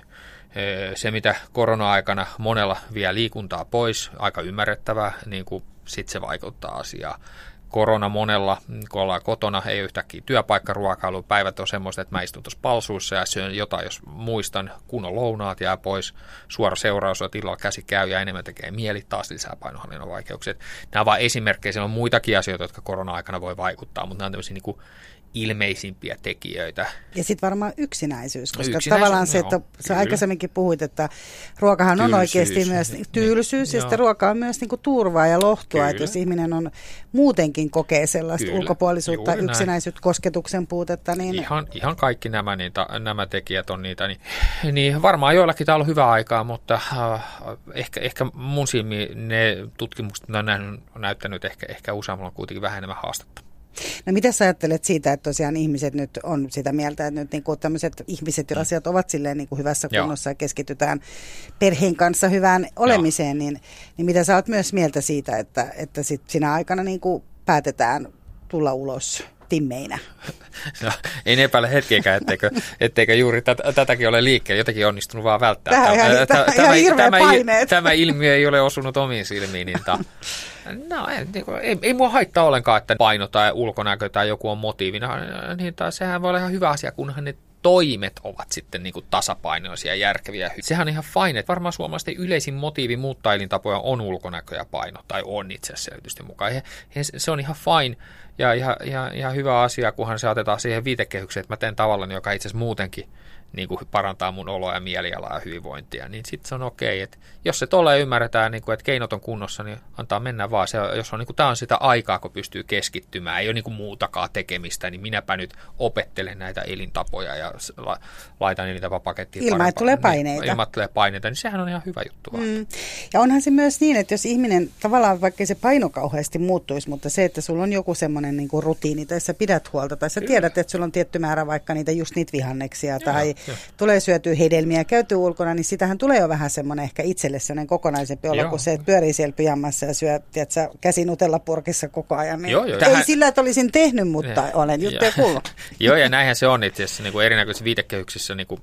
Se, mitä korona-aikana monella vie liikuntaa pois, aika ymmärrettävää, niin sitten se vaikuttaa asiaan korona monella, kun ollaan kotona, ei yhtäkkiä työpaikkaruokailu, päivät on semmoista, että mä istun tuossa palsuissa ja syön jotain, jos muistan, kunnon lounaat jää pois, suora seuraus, että illalla käsi käy ja enemmän tekee mieli, taas lisää painohallinnon vaikeuksia. Nämä ovat vain esimerkkejä, siellä on muitakin asioita, jotka korona-aikana voi vaikuttaa, mutta nämä on tämmöisiä niin ilmeisimpiä tekijöitä. Ja sitten varmaan yksinäisyys, koska yksinäisyys, tavallaan se, että sä aikaisemminkin puhuit, että ruokahan on oikeasti myös tyylsyys, niin, ja sitten ruoka on myös niin kuin turvaa ja lohtua, kyllä. että jos ihminen on muutenkin kokee sellaista kyllä, ulkopuolisuutta, yksinäisyyttä, kosketuksen puutetta, niin... Ihan, ihan kaikki nämä, niin, ta, nämä tekijät on niitä, niin, niin varmaan joillakin tämä on ollut hyvä aikaa, mutta äh, ehkä, ehkä mun silmiin ne tutkimukset on näyttänyt ehkä, ehkä useammalla kuitenkin vähän enemmän haastetta. No mitä sä ajattelet siitä, että tosiaan ihmiset nyt on sitä mieltä, että nyt niinku tämmöiset ihmiset ja mm. asiat ovat silleen niinku hyvässä kunnossa Joo. ja keskitytään perheen kanssa hyvään olemiseen, niin, niin mitä sä oot myös mieltä siitä, että, että sit sinä aikana niinku päätetään tulla ulos timmeinä? No, en epäile hetkeäkään, etteikö, etteikö juuri tätä, tätäkin ole liikkeelle. Jotenkin onnistunut vaan välttää. Tämä, tämä, tämä, tämä, tämä, tämä ilmiö ei ole osunut omiin silmiin. Niin ta, no, ei, niin ei, ei mua haittaa ollenkaan, että paino tai ulkonäkö tai joku on motiivina. Niin, tai sehän voi olla ihan hyvä asia, kunhan ne toimet ovat sitten niin kuin tasapainoisia ja järkeviä. Sehän on ihan fine, että varmaan suomalaisten yleisin motiivi muuttaa elintapoja on ulkonäkö ja paino, tai on itse asiassa mukaan. He, he, se on ihan fine ja ihan, ihan, ihan hyvä asia, kunhan se otetaan siihen viitekehykseen, että mä teen tavallaan, joka itse asiassa muutenkin niin kuin parantaa mun oloa ja mielialaa ja hyvinvointia, niin sitten se on okei. Okay. jos se tolle ymmärretään, niin kuin, että keinot on kunnossa, niin antaa mennä vaan. Se, jos on, niin kuin, tämä on sitä aikaa, kun pystyy keskittymään, ei ole niin kuin muutakaan tekemistä, niin minäpä nyt opettelen näitä elintapoja ja laitan elintapapakettiin. Ilman, että tulee paineita. Ilman, että tulee paineita, niin sehän on ihan hyvä juttu. Mm. Ja onhan se myös niin, että jos ihminen, tavallaan vaikka se paino kauheasti muuttuisi, mutta se, että sulla on joku semmoinen niin kuin rutiini, tai sä pidät huolta, tai sä tiedät, että sulla on tietty määrä vaikka niitä just niitä vihanneksia, tai tulee syötyä hedelmiä ja käyty ulkona, niin sitähän tulee jo vähän semmoinen ehkä itselle sellainen kokonaisempi olo, kun se, että pyörii siellä pyjammassa ja syö, tiedätkö, käsi nutella purkissa koko ajan. Niin joo, joo. Ei Tähän... sillä, että olisin tehnyt, mutta ja, olen juttuja kuullut. joo, ja näinhän se on itse asiassa niin kuin erinäköisissä viitekehyksissä, niin kuin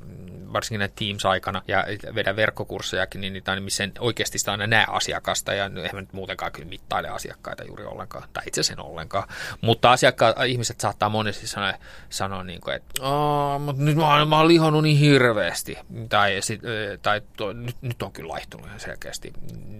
varsinkin näin Teams-aikana ja vedä verkkokurssejakin, niin niitä missä oikeasti sitä aina näe asiakasta ja eihän nyt muutenkaan kyllä mittaile asiakkaita juuri ollenkaan, tai itse sen ollenkaan. Mutta asiakkaat, ihmiset saattaa monesti sanoa, sanoa niin kuin, että mutta nyt mä, mä oon lihonnut niin hirveästi, tai, sit, tai to, nyt, nyt on kyllä laihtunut ihan selkeästi.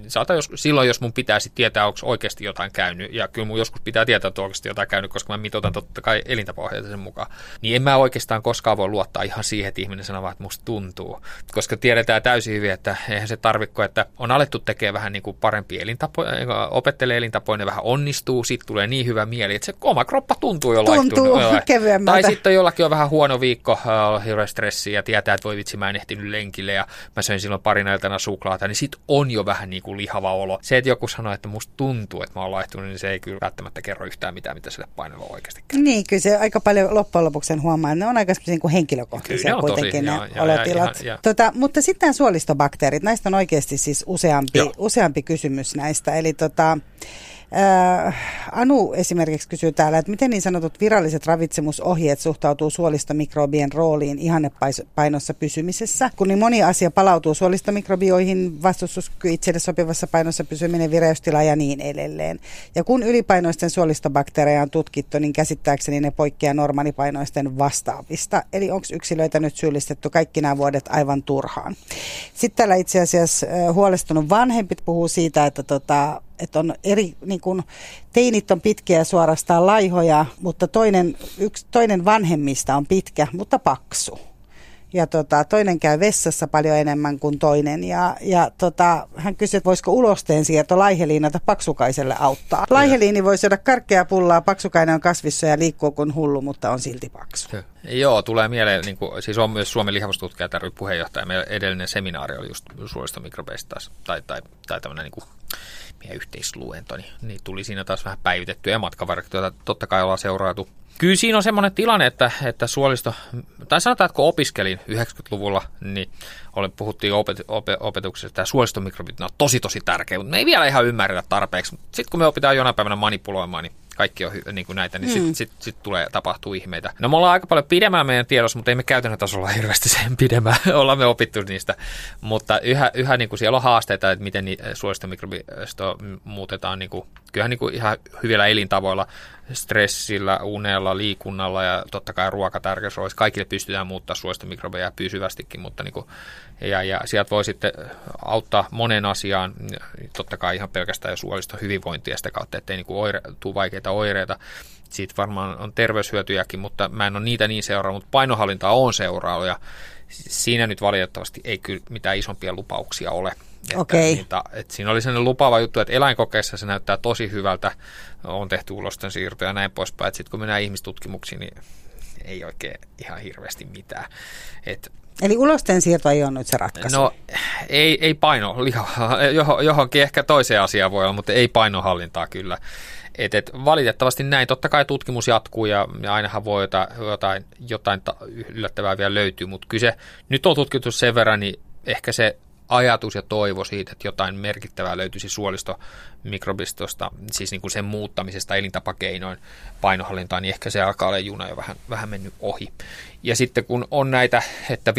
Saata jos, silloin, jos mun pitää tietää, onko oikeasti jotain käynyt, ja kyllä mun joskus pitää tietää, että oikeasti jotain käynyt, koska mä mitotan totta kai elintapohjaita sen mukaan, niin en mä oikeastaan koskaan voi luottaa ihan siihen, että ihminen sanoo että musta tuntuu. Koska tiedetään täysin hyvin, että eihän se tarvitko, että on alettu tekemään vähän niin kuin parempi elintapoja, opettelee elintapoja, ne vähän onnistuu, sitten tulee niin hyvä mieli, että se oma kroppa tuntuu jo Tuntuu Tai sitten jollakin on vähän huono viikko, on hirveä stressi ja tietää, että voi vitsi, mä en ehtinyt lenkille ja mä söin silloin parin iltana suklaata, niin sit on jo vähän niin kuin lihava olo. Se, että joku sanoo, että musta tuntuu, että mä oon laihtunut, niin se ei kyllä välttämättä kerro yhtään mitään, mitä sille painolla oikeasti käy. Niin, kyllä se aika paljon loppujen lopuksi huomaa, että ne on aika niin kuin henkilökohtaisia kyllä, kuitenkin tosi, ne olot olotilat. Ja, ja, tota, mutta sitten suolistobakteerit, näistä on oikeasti siis useampi, useampi kysymys näistä. Eli tota, Äh, anu esimerkiksi kysyy täällä, että miten niin sanotut viralliset ravitsemusohjeet suhtautuu suolistomikrobien rooliin ihannepainossa pysymisessä, kun niin moni asia palautuu suolistomikrobioihin, vastustuskyky itselle sopivassa painossa pysyminen, vireystila ja niin edelleen. Ja kun ylipainoisten suolistobakteereja on tutkittu, niin käsittääkseni ne poikkeaa normaalipainoisten vastaavista. Eli onko yksilöitä nyt syyllistetty kaikki nämä vuodet aivan turhaan? Sitten täällä itse asiassa huolestunut vanhempi puhuu siitä, että tota, että on eri, niin kuin, teinit on pitkiä suorastaan laihoja, mutta toinen, yksi, toinen vanhemmista on pitkä, mutta paksu. Ja tota, toinen käy vessassa paljon enemmän kuin toinen. Ja, ja tota, hän kysyi, että voisiko ulosteen siirto laiheliinata paksukaiselle auttaa. Laiheliini voi syödä karkea pullaa, paksukainen on kasvissa ja liikkuu kuin hullu, mutta on silti paksu. Joo, tulee mieleen, niin kuin, siis on myös Suomen lihavustutkija puheenjohtaja. Meidän edellinen seminaari oli just suolistomikrobeista taas, tai, tai, tai tämmöinen niin kuin meidän yhteisluento, niin, niin tuli siinä taas vähän päivitettyä ja matkavarkkoja, totta kai ollaan seuraatu. Kyllä siinä on semmoinen tilanne, että, että suolisto, tai sanotaan, että kun opiskelin 90-luvulla, niin olen, puhuttiin opet, opet, opetuksessa, että suolistomikrobit on tosi tosi tärkeä, mutta me ei vielä ihan ymmärretä tarpeeksi. Sitten kun me opitaan jonain päivänä manipuloimaan, niin kaikki on niin kuin näitä, niin mm. sitten sit, sit tulee, tapahtuu ihmeitä. No me ollaan aika paljon pidemmän meidän tiedossa, mutta ei me käytännön tasolla hirveästi sen pidemmän ollaan me opittu niistä. Mutta yhä, yhä niin kuin siellä on haasteita, että miten suolistomikrobisto muutetaan niin kuin, kyllähän niin kuin ihan hyvillä elintavoilla, stressillä, unella, liikunnalla ja totta kai ruokatärkeys olisi. Kaikille pystytään muuttaa suolistomikrobeja pysyvästikin, mutta niin kuin, ja, ja sieltä voi sitten auttaa monen asiaan, totta kai ihan pelkästään jo suolista hyvinvointia sitä kautta, ettei niin oire, tule vaikeita oireita. Siitä varmaan on terveyshyötyjäkin, mutta mä en ole niitä niin seuraa, mutta painohallintaa on seuraava ja siinä nyt valitettavasti ei kyllä mitään isompia lupauksia ole. Että, okay. niitä, että siinä oli sellainen lupaava juttu, että eläinkokeissa se näyttää tosi hyvältä, on tehty ulosten siirtoja ja näin poispäin, että sitten kun mennään ihmistutkimuksiin, niin ei oikein ihan hirveästi mitään. Et Eli ulosten siirto ei ole nyt se ratkaisu? No ei, ei paino, johonkin ehkä toiseen asiaan voi olla, mutta ei painohallintaa kyllä. Et, et valitettavasti näin. Totta kai tutkimus jatkuu ja, ja ainahan voi jotain, jotain, jotain yllättävää vielä löytyy, mutta kyllä se nyt on tutkittu sen verran, niin ehkä se ajatus ja toivo siitä, että jotain merkittävää löytyisi suolistomikrobistosta, siis niin kuin sen muuttamisesta elintapakeinoin painohallintaan, niin ehkä se alkaa olla juna jo vähän, vähän mennyt ohi. Ja sitten kun on näitä, että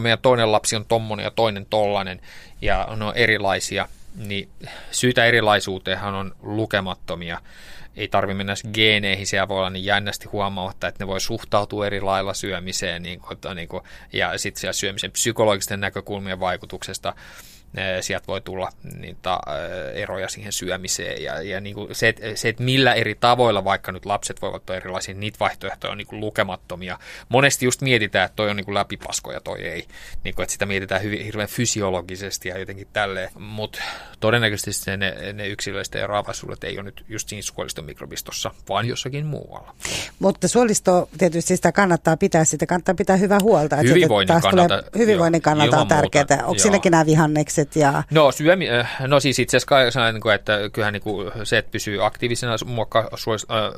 meidän toinen lapsi on tommonen ja toinen tollanen, ja on erilaisia, niin syytä erilaisuuteenhan on lukemattomia ei tarvitse mennä geeneihin, siellä voi olla niin jännästi huomaamatta, että ne voi suhtautua eri lailla syömiseen niin kuin, niin kuin, ja sitten siellä syömisen psykologisten näkökulmien vaikutuksesta sieltä voi tulla niitä eroja siihen syömiseen. Ja, ja niin kuin se, se, että millä eri tavoilla vaikka nyt lapset voivat olla erilaisia, niitä vaihtoehtoja on niin kuin lukemattomia. Monesti just mietitään, että toi on niin kuin läpipasko ja toi ei. Niin kuin, että sitä mietitään hyvin, hirveän fysiologisesti ja jotenkin tälleen. Mutta todennäköisesti ne, ne yksilöllisten eroavaisuudet ei ole nyt just siinä suoliston mikrobistossa, vaan jossakin muualla. Mutta suolisto tietysti sitä kannattaa pitää, sitä kannattaa pitää hyvää huolta. Hyvinvoinnin kannalta. Hyvinvoinnin kannalta on tärkeää. Onko siinäkin nämä vihannekset? Syömikset? Ja... No, syömi, äh, no siis itse asiassa niin kuin, että kyllähän niin kuin se, että pysyy aktiivisena muokkaa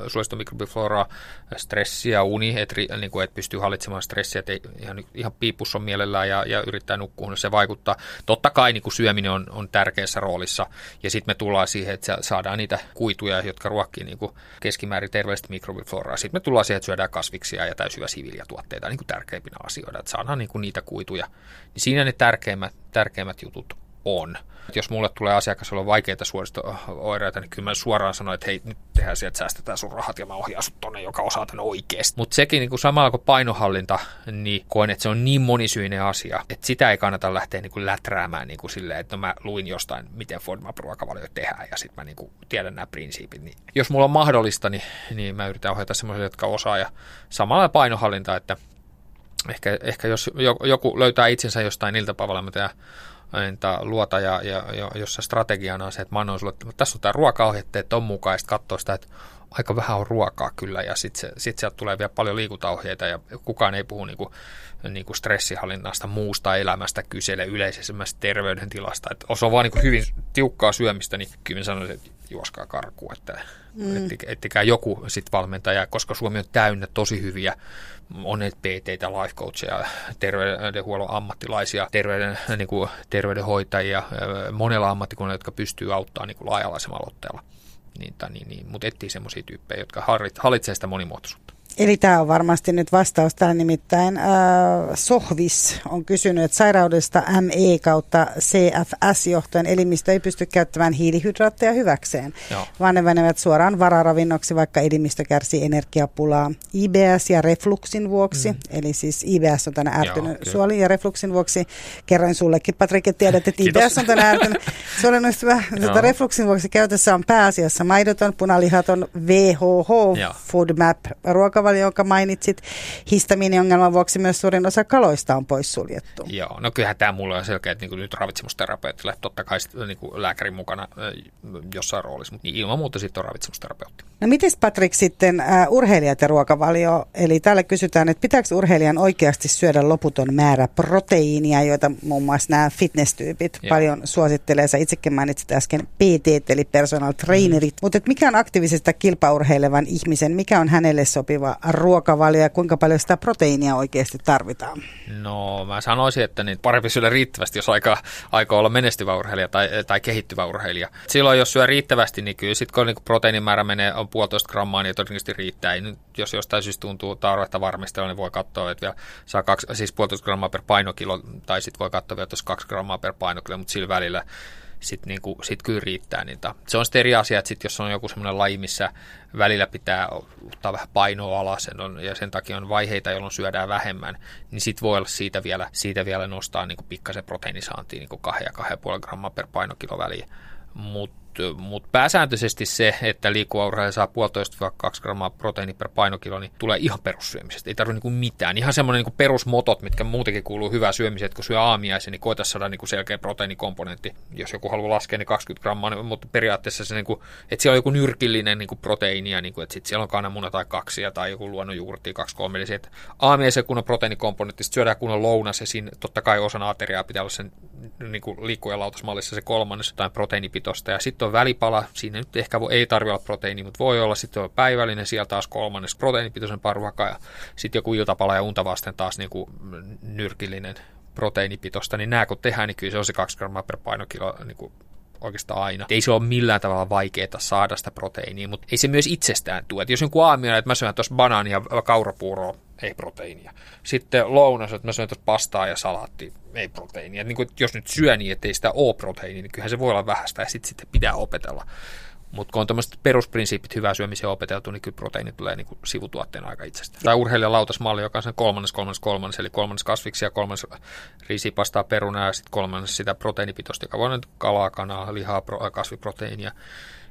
suolista mikrobifloraa, stressiä, uni, että, niin kuin, että pystyy hallitsemaan stressiä, että ihan, ihan piipus on mielellään ja, ja yrittää nukkua, no se vaikuttaa. Totta kai niin kuin syöminen on, on tärkeässä roolissa ja sitten me tullaan siihen, että saadaan niitä kuituja, jotka ruokkii niin kuin keskimäärin terveellistä mikrobifloraa. Sitten me tullaan siihen, että syödään kasviksia ja täysyvä siviljatuotteita niin kuin tärkeimpinä asioita, että saadaan niin kuin niitä kuituja. Niin siinä ne tärkeimmät, tärkeimmät jutut on. Jos mulle tulee asiakas, jolla on vaikeita suoristo-oireita, niin kyllä mä suoraan sanon, että hei, nyt tehdään sieltä, säästetään sun rahat ja mä ohjaan sut tonne, joka osaa tänne oikeasti. Mutta sekin niin kuin samalla kuin painohallinta, niin koen, että se on niin monisyinen asia, että sitä ei kannata lähteä niin kuin läträämään niin kuin silleen, että no mä luin jostain, miten FODMAP-ruokavalio tehdään ja sitten mä niin kuin tiedän nämä prinsiipit. Niin jos mulla on mahdollista, niin, niin mä yritän ohjata semmoisille, jotka osaa ja samalla painohallinta, että ehkä, ehkä jos joku löytää itsensä jostain iltapäivällä, entä luota ja, ja, ja jossa strategiana on se, että mä annan sulle, että tässä on tämä ruokaohje, että on mukaan, ja katsoa sitä, että aika vähän on ruokaa kyllä, ja sitten sit sieltä tulee vielä paljon liikuntaohjeita, ja kukaan ei puhu niinku, niinku stressihallinnasta, muusta elämästä, kysele yleisemmästä terveydentilasta. Että jos on vaan niinku hyvin tiukkaa syömistä, niin kyllä mä sanoisin, että juoskaa karkuun, että mm. ettikää joku sit valmentaja, koska Suomi on täynnä tosi hyviä on PT, life coacheja, terveydenhuollon ammattilaisia, terveyden, niin kuin, terveydenhoitajia, monella ammattikunnalla, jotka pystyy auttamaan niin kuin laajalaisella aloitteella. Niin, niin, niin, mutta etsii semmoisia tyyppejä, jotka hallitsevat sitä monimuotoisuutta. Eli tämä on varmasti nyt vastaus tähän nimittäin. Äh, Sohvis on kysynyt, että sairaudesta ME kautta CFS johtuen elimistö ei pysty käyttämään hiilihydraatteja hyväkseen, Joo. vaan ne menevät suoraan vararavinnoksi, vaikka elimistö kärsii energiapulaa IBS ja refluksin vuoksi. Mm. Eli siis IBS on tänne ärtynyt suoli ja refluksin vuoksi. Kerroin sullekin, Patrik, että tiedät, että IBS on tänne ärtynyt suolin ystävä. refluksin vuoksi käytössä on pääasiassa maidoton, punalihaton VHH FoodMap ruoka ruokavalio, jonka mainitsit. Histamiiniongelman vuoksi myös suurin osa kaloista on poissuljettu. Joo, no kyllähän tämä mulle on selkeä, että niin nyt ravitsemusterapeutille, totta kai niin kuin lääkärin mukana jossain roolissa, mutta niin ilman muuta sitten on ravitsemusterapeutti. No miten Patrik sitten uh, urheilijat ja ruokavalio, eli täällä kysytään, että pitääkö urheilijan oikeasti syödä loputon määrä proteiinia, joita muun muassa nämä fitness-tyypit Joo. paljon suosittelee. Sä itsekin mainitsit äsken PT, eli personal trainerit, mm. mutta mikä on aktiivisesta kilpaurheilevan ihmisen, mikä on hänelle sopiva ruokavalio ja kuinka paljon sitä proteiinia oikeasti tarvitaan? No mä sanoisin, että niin parempi syödä riittävästi, jos aika, aika olla menestyvä urheilija tai, tai kehittyvä urheilija. Silloin jos syö riittävästi, niin kyllä sitten kun niin proteinimäärä menee on puolitoista grammaa, niin todennäköisesti riittää. Nyt, jos jostain syystä tuntuu tarvetta varmistella, niin voi katsoa, että vielä saa kaksi, siis puolitoista grammaa per painokilo, tai sitten voi katsoa vielä, että kaksi grammaa per painokilo, mutta sillä välillä sitten niinku, sit kyllä riittää niitä. Se on sitten eri asia, että sit jos on joku semmoinen laji, missä välillä pitää ottaa vähän painoa alas on, ja sen takia on vaiheita, jolloin syödään vähemmän, niin sitten voi olla siitä vielä, siitä vielä nostaa niinku pikkasen proteiinisaantia niinku 2 ja 2,5 grammaa per painokilo väliin. Mutta mutta pääsääntöisesti se, että liikkuva saa 1,5-2 grammaa proteiini per painokilo, niin tulee ihan perussyömisestä. Ei tarvitse niinku mitään. Ihan semmoinen niinku perusmotot, mitkä muutenkin kuuluu hyvää syömiseen, että kun syö aamiaisen, niin koita saada niinku selkeä proteiinikomponentti. Jos joku haluaa laskea, niin 20 grammaa, niin, mutta periaatteessa se, niinku, että siellä on joku nyrkillinen niinku proteiinia, niinku, että sitten siellä on kananmuna tai kaksi tai joku luonnonjuurti kaksi kolme. Eli se, että aamiaisen kunnon proteiinikomponentti, sitten syödään kunnon lounas ja siinä totta kai osana ateriaa pitää olla sen niinku liikkujan lautasmallissa se kolmannes jotain proteiinipitoista. Ja sitten on välipala, siinä nyt ehkä voi, ei tarvitse olla proteiini, mutta voi olla, sitten on päivällinen, siellä taas kolmannes proteiinipitoisen ruoka ja sitten joku iltapala ja unta vasten taas niin kuin nyrkillinen proteiinipitoista, niin nämä kun tehdään, niin kyllä se on se 2 grammaa per painokilo niin kuin oikeastaan aina. Ei se ole millään tavalla vaikeaa saada sitä proteiinia, mutta ei se myös itsestään tule. Et jos joku aamia, että mä syön tuossa banaania ja kaurapuuroa, ei proteiinia. Sitten lounas, että mä syön tuossa pastaa ja salaatti, ei proteiinia. niin kuin, jos nyt syö niin, että ei sitä ole proteiinia, niin kyllähän se voi olla vähäistä ja sitten, sitten pitää opetella. Mutta kun on tämmöiset perusprinsiipit hyvää syömiseen opeteltu, niin kyllä proteiini tulee niin kuin sivutuotteena aika itsestään. Tai urheilijalautasmalli, joka on sen kolmannes, kolmannes, kolmannes, eli kolmannes kasviksia, kolmannes riisipastaa, perunaa ja sitten kolmannes sitä proteiinipitoista, joka voi olla kalaa, kanaa, lihaa, kasviproteiinia.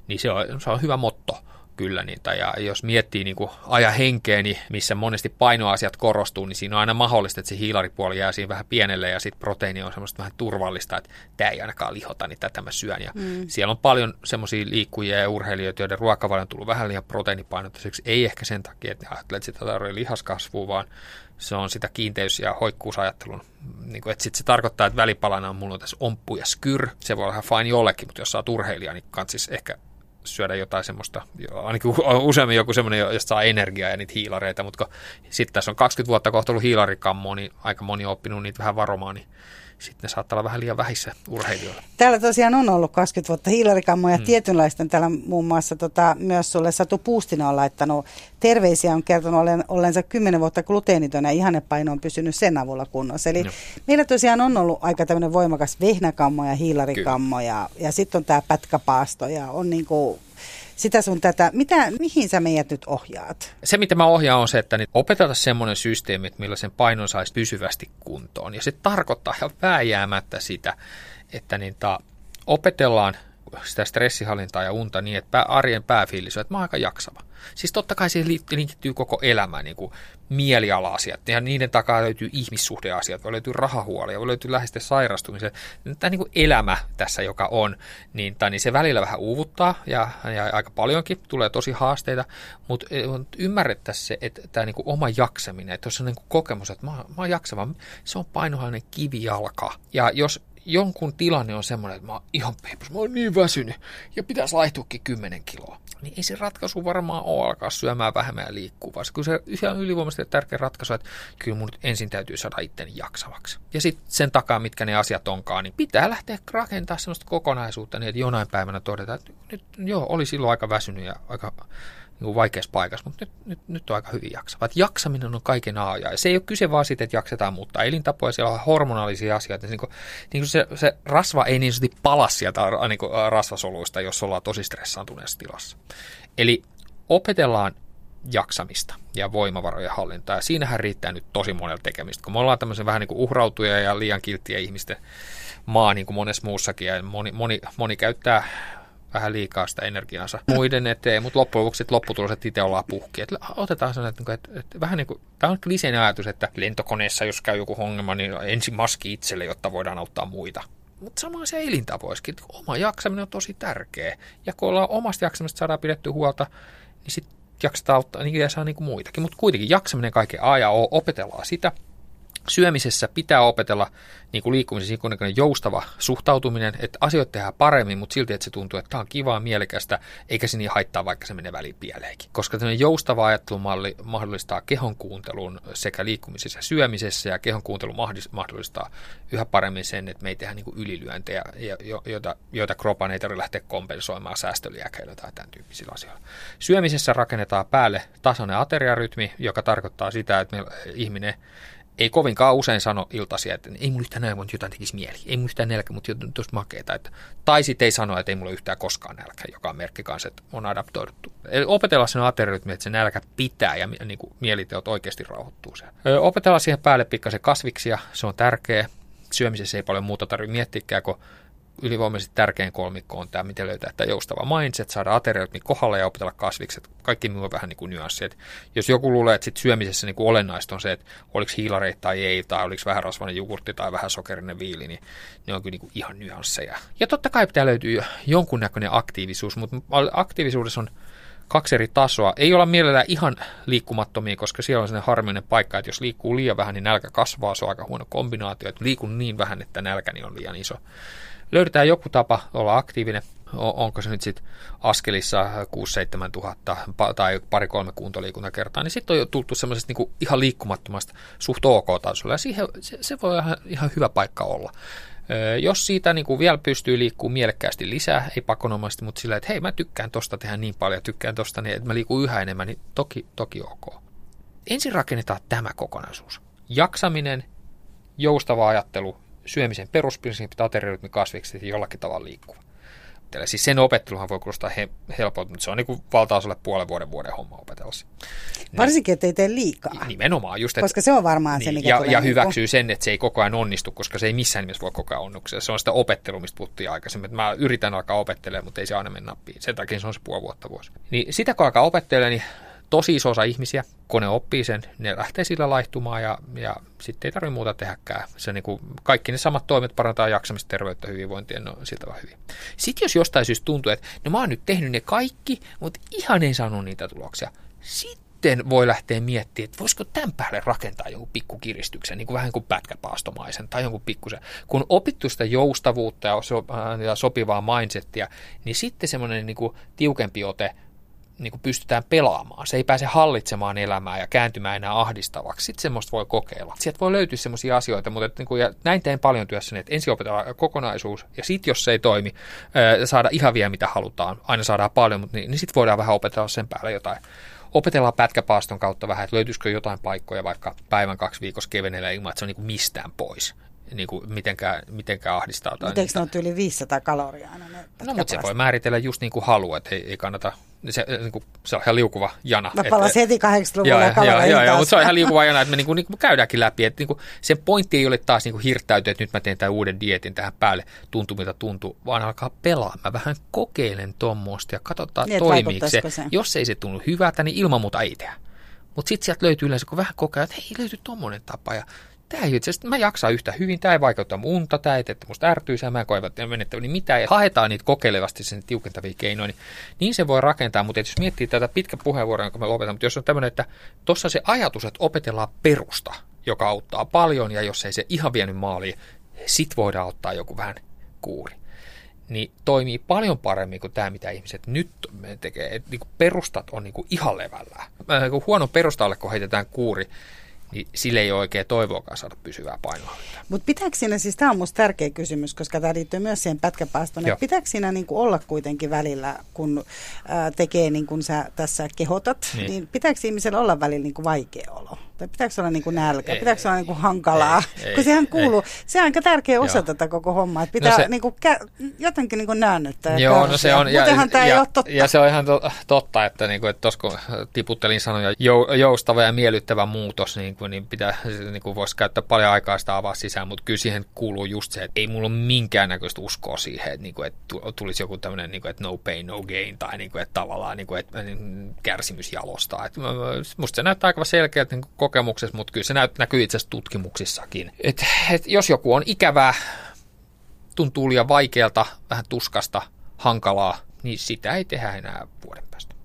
Niin se on, se on hyvä motto kyllä niitä. Ja jos miettii niin kuin aja henkeä, niin missä monesti painoasiat korostuu, niin siinä on aina mahdollista, että se hiilaripuoli jää siinä vähän pienelle ja sitten proteiini on semmoista vähän turvallista, että tämä ei ainakaan lihota, niin tätä mä syön. Ja mm. siellä on paljon semmoisia liikkujia ja urheilijoita, joiden ruokavalio on tullut vähän liian proteiinipainotteiseksi. Ei ehkä sen takia, että ne ajattelee, että sitä tarvitsee lihaskasvua, vaan se on sitä kiinteys- ja hoikkuusajattelun. Niin kuin, että sit se tarkoittaa, että välipalana on mulla on tässä omppu ja skyr. Se voi olla ihan fine jollekin, mutta jos oot urheilija, niin kansis ehkä syödä jotain semmoista, ainakin useammin joku semmoinen, josta saa energiaa ja niitä hiilareita, mutta sitten tässä on 20 vuotta kohta ollut hiilarikammoa, niin aika moni on oppinut niitä vähän varomaan, niin sitten ne saattaa olla vähän liian vähissä urheilijoilla. Täällä tosiaan on ollut 20 vuotta hiilarikammoja hmm. tietynlaista. Täällä muun muassa tota, myös sulle Satu Puustina on laittanut terveisiä, on kertonut olen, ollensa 10 vuotta gluteeniton ja ihannepaino on pysynyt sen avulla kunnossa. Eli Joo. meillä tosiaan on ollut aika tämmöinen voimakas vehnäkammo ja hiilarikammo ja, ja sitten on tämä pätkäpaasto ja on niin kuin sitä sun tätä. Mitä, mihin sä meidät nyt ohjaat? Se, mitä mä ohjaan, on se, että niin opeteta semmoinen systeemi, että millä sen painon saisi pysyvästi kuntoon. Ja se tarkoittaa ihan vääjäämättä sitä, että niin ta, opetellaan sitä stressihallintaa ja unta niin, että arjen pääfiilis on, että mä oon aika jaksava. Siis totta kai siihen linkittyy koko elämä, niin kuin mieliala-asiat, ja niiden takaa löytyy ihmissuhdeasiat, voi löytyy rahahuolia, voi löytyy läheisten sairastumisen. Tämä niin kuin elämä tässä, joka on, niin, tai niin se välillä vähän uuvuttaa, ja, ja aika paljonkin, tulee tosi haasteita, mutta e, ymmärrettäisiin se, että tämä niin kuin oma jaksaminen, että on niin kuin kokemus, että mä, mä oon jaksava, se on painohainen kivijalka. Ja jos jonkun tilanne on semmoinen, että mä oon ihan peipus, mä oon niin väsynyt. Ja pitäisi laihtuukin 10 kiloa, niin ei se ratkaisu varmaan ole alkaa syömään vähemmän ja liikkuu, vaan kyllä se ihan ylivoimaisesti tärkeä ratkaisu, että kyllä mun ensin täytyy saada itteni jaksavaksi. Ja sitten sen takaa, mitkä ne asiat onkaan, niin pitää lähteä rakentamaan sellaista kokonaisuutta niin, että jonain päivänä todetaan, että nyt joo, oli silloin aika väsynyt ja aika niin vaikeassa paikassa, mutta nyt, nyt, nyt on aika hyvin jaksava. Että jaksaminen on kaiken A ja se ei ole kyse vaan siitä, että jaksetaan muuttaa elintapoja, siellä on hormonaalisia asioita. Niin kuin, niin kuin se, se rasva ei niin sanotusti pala sieltä niin kuin rasvasoluista, jos ollaan tosi stressaantuneessa tilassa. Eli opetellaan jaksamista ja voimavarojen hallintaa. Ja siinähän riittää nyt tosi monella tekemistä, kun me ollaan tämmöisen vähän niin kuin uhrautuja ja liian kilttiä ihmisten maa, niin kuin monessa muussakin, ja moni, moni, moni käyttää vähän liikaa sitä energiaansa muiden eteen, mutta loppujen lopuksi lopputulokset itse ollaan puhki. Et otetaan sellainen, että, että, että vähän niin kuin, tämä on kliseinen ajatus, että lentokoneessa jos käy joku ongelma, niin ensin maski itselle, jotta voidaan auttaa muita. Mutta sama se elintavoiskin. Oma jaksaminen on tosi tärkeä. Ja kun ollaan omasta jaksamista saadaan pidetty huolta, niin sitten jaksetaan auttaa niin saa niin kuin muitakin. Mutta kuitenkin jaksaminen kaiken A ja O, opetellaan sitä – syömisessä pitää opetella niin kuin liikkumisessa niin joustava suhtautuminen, että asioita tehdään paremmin, mutta silti, että se tuntuu, että tämä on kivaa, mielekästä, eikä se niin haittaa, vaikka se menee väliin pieleenkin. Koska tämmöinen joustava ajattelumalli mahdollistaa kehon kuuntelun sekä liikkumisessa syömisessä, ja kehon kuuntelu mahdollistaa yhä paremmin sen, että me ei tehdä niin kuin ylilyöntejä, joita, joita kropan ei tarvitse lähteä kompensoimaan säästöliäkeillä tai tämän tyyppisillä asioilla. Syömisessä rakennetaan päälle tasainen ateriarytmi, joka tarkoittaa sitä, että me ihminen ei kovinkaan usein sano iltaisia, että ei mulla yhtään nälkä, mutta jotain tekisi mieli. Ei mulla yhtään nälkä, mutta jotain tuosta makeeta. Että, tai sitten ei sano, että ei mulla yhtään koskaan nälkä, joka on merkki kanssa, että on adaptoiduttu. Eli opetella sen ateriarytmi, että se nälkä pitää ja niin kuin mieliteot oikeasti rauhoittuu siellä. Opetella siihen päälle pikkasen kasviksia, se on tärkeä. Syömisessä ei paljon muuta tarvitse miettiä, kun ylivoimaisesti tärkein kolmikko on tämä, miten löytää tämä joustava mindset, saada ateriarytmi kohdalla ja opetella kasvikset. Kaikki muu on vähän niin kuin nyanssi. jos joku luulee, että sit syömisessä niin kuin olennaista on se, että oliko hiilareita tai ei, tai oliko vähän rasvainen jogurtti tai vähän sokerinen viili, niin ne on kyllä niin kuin ihan nyansseja. Ja totta kai pitää löytyä jonkunnäköinen aktiivisuus, mutta aktiivisuudessa on kaksi eri tasoa. Ei olla mielellään ihan liikkumattomia, koska siellä on sellainen harmillinen paikka, että jos liikkuu liian vähän, niin nälkä kasvaa. Se on aika huono kombinaatio, että liikun niin vähän, että nälkäni on liian iso löydetään joku tapa olla aktiivinen. onko se nyt sitten askelissa 6-7 tuhatta tai pari-kolme kuntoliikuntakertaa, niin sitten on jo tultu semmoisesta niin ihan liikkumattomasta suht ok-tasolla, ja siihen, se, se voi ihan, ihan hyvä paikka olla. Jos siitä niin kuin vielä pystyy liikkumaan mielekkäästi lisää, ei pakonomaisesti, mutta sillä, että hei mä tykkään tosta tehdä niin paljon, tykkään tosta, niin että mä liikun yhä enemmän, niin toki, toki ok. Ensin rakennetaan tämä kokonaisuus. Jaksaminen, joustava ajattelu, syömisen perusprinsiipit, ateriorytmi, kasvikset ja jollakin tavalla liikkuva opettele. Siis sen opetteluhan voi kuulostaa he, helpolta, mutta se on niin valtaosalle puolen vuoden vuoden homma opetella se. Niin. Varsinkin, ettei tee liikaa. Nimenomaan. Just, koska se on varmaan niin, se, mikä Ja, tulee ja niin hyväksyy sen, että se ei koko ajan onnistu, koska se ei missään nimessä voi koko ajan onnistua. Se on sitä opettelua, mistä puhuttiin aikaisemmin. Että mä yritän alkaa opettelemaan, mutta ei se aina mene nappiin. Sen takia se on se puoli vuotta vuosi. Niin sitä kun alkaa opettelemaan, niin tosi iso osa ihmisiä, kun ne oppii sen, ne lähtee sillä laihtumaan ja, ja sitten ei tarvitse muuta tehdäkään. Se niin kuin, kaikki ne samat toimet parantaa jaksamista, terveyttä, hyvinvointia, no siltä vaan hyvin. Sitten jos jostain syystä tuntuu, että no mä oon nyt tehnyt ne kaikki, mutta ihan ei saanut niitä tuloksia. Sitten voi lähteä miettimään, että voisiko tämän päälle rakentaa jonkun pikkukiristyksen, niin kuin vähän kuin pätkäpaastomaisen tai jonkun pikkusen. Kun opittu sitä joustavuutta ja, so, ja sopivaa mindsettiä, niin sitten semmoinen niin tiukempi ote niin kuin pystytään pelaamaan. Se ei pääse hallitsemaan elämää ja kääntymään enää ahdistavaksi. Sitten semmoista voi kokeilla. Sieltä voi löytyä semmoisia asioita, mutta että, niin kuin, ja näin teen paljon työssäni, että ensin opetellaan kokonaisuus, ja sitten jos se ei toimi, saada ihan vielä mitä halutaan. Aina saadaan paljon, mutta niin, niin sitten voidaan vähän opetella sen päälle jotain. Opetellaan pätkäpaaston kautta vähän, että löytyisikö jotain paikkoja vaikka päivän kaksi viikossa kevenellä ilman, että se on niin kuin mistään pois niin kuin mitenkään, mitenkään ahdistaa. Mutta eikö ne ole yli 500 kaloria aina? Ne no, mutta se voi määritellä just niin kuin haluaa, että ei, ei kannata se, niin kuin, se on ihan liukuva jana. Mä palasin heti 80-luvulla joo, joo, joo, joo, mutta se on ihan liukuva jana, että me niin kuin, niin kuin käydäänkin läpi. Että niin kuin, sen pointti ei ole taas niin kuin hirttäytyä, että nyt mä teen tämän uuden dietin tähän päälle, tuntuu mitä tuntuu, vaan alkaa pelaa. Mä vähän kokeilen tuommoista ja katsotaan niin, toimiiko se. se. Jos ei se tunnu hyvältä, niin ilman muuta ei tehdä. Mutta sitten sieltä löytyy yleensä, kun vähän kokee, että hei, löytyy tuommoinen tapa. Ja tämä ei itse asiassa, mä jaksan yhtä hyvin, tämä ei vaikeuta mun unta, tämä ei tee musta ärtyisää, mä en koe niin mitä, ja haetaan niitä kokeilevasti sen tiukentavia keinoja, niin, niin se voi rakentaa, mutta jos miettii tätä pitkä puheenvuoroa, jonka mä lopetan, mutta jos on tämmöinen, että tuossa se ajatus, että opetellaan perusta, joka auttaa paljon, ja jos ei se ihan vienyt maaliin, sit voidaan ottaa joku vähän kuuri niin toimii paljon paremmin kuin tämä, mitä ihmiset nyt tekee. Et, niin perustat on niin ihan levällään. Huono perustalle, kun heitetään kuuri, niin sille ei ole oikein toivoakaan saada pysyvää painohallintaa. Mutta pitääkö siinä, siis tämä on minusta tärkeä kysymys, koska tämä liittyy myös siihen pätkäpaastoon, että pitääkö siinä niin kuin olla kuitenkin välillä, kun ää, tekee niin kuin sä tässä kehotat, niin, niin pitääkö ihmisellä olla välillä niin kuin vaikea olo? Tai pitääkö olla niin kuin nälkä? Ei, pitääkö olla niin kuin hankalaa? Ei, kun sehän kuuluu, ei. se on aika tärkeä osa Joo. tätä koko hommaa, että pitää no se, niin kuin kä- jotenkin niin kuin näännyttää. Joo, no se on, ja, tämä ja, ei ole totta. ja se on ihan to, totta, että, niin kuin, että tos, kun tiputtelin sanoja jou, joustava ja miellyttävä muutos, niin, kuin, niin, pitää, niin kuin voisi käyttää paljon aikaa sitä avaa sisään, mutta kyllä siihen kuuluu just se, että ei mulla ole minkäännäköistä uskoa siihen, että, niin kuin, että tulisi joku tämmöinen, niin kuin, että no pain, no gain, tai niin kuin, että tavallaan niin kuin, että kärsimys jalostaa. Että, musta se näyttää aika selkeältä niin kokemuksessa, mutta kyllä se näkyy itse asiassa tutkimuksissakin. Et, et jos joku on ikävää, tuntuu liian vaikealta, vähän tuskasta, hankalaa, niin sitä ei tehdä enää vuoden päästä.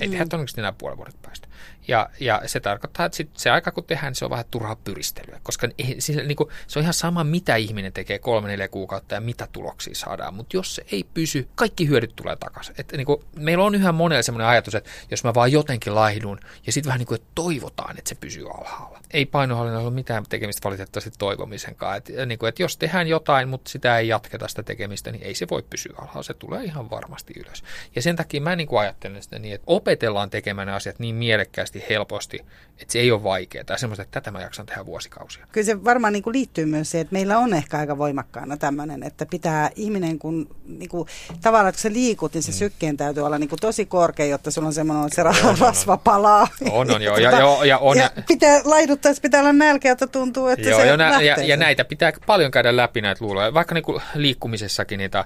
Ei mm. tehdä todennäköisesti enää puolen vuoden päästä. Ja, ja se tarkoittaa, että sit se aika kun tehdään, niin se on vähän turhaa pyristelyä, koska ei, niin kuin, se on ihan sama, mitä ihminen tekee kolme, neljä kuukautta ja mitä tuloksia saadaan. Mutta jos se ei pysy, kaikki hyödyt tulee takaisin. Et, niin kuin, meillä on yhä monella sellainen ajatus, että jos mä vaan jotenkin laihdun ja sitten vähän niin kuin, että toivotaan, että se pysyy alhaalla. Ei painohallinnalla ole mitään tekemistä valitettavasti toivomisen kanssa. Et, niin kuin, että jos tehdään jotain, mutta sitä ei jatketa sitä tekemistä, niin ei se voi pysyä alhaalla. Se tulee ihan varmasti ylös. Ja sen takia mä niin kuin ajattelen sitä niin, että opetellaan tekemään asiat niin mielekkäästi yksinkertaisesti helposti, että se ei ole vaikeaa tai semmoista, että tätä mä jaksan tehdä vuosikausia. Kyllä se varmaan niin kuin liittyy myös se, että meillä on ehkä aika voimakkaana tämmöinen, että pitää ihminen, kun niin kuin, tavallaan kun sä liikut, niin se mm. sykkeen täytyy olla niin kuin tosi korkea, jotta sulla on semmoinen, että se on, rasva on, palaa. On, on, joo. Ja, ja, ja, on. ja pitää laiduttaessa pitää olla nälkeä, että tuntuu, että joo, se ja, nä, ja, ja, näitä pitää paljon käydä läpi näitä luuloja. Vaikka niin kuin liikkumisessakin niitä,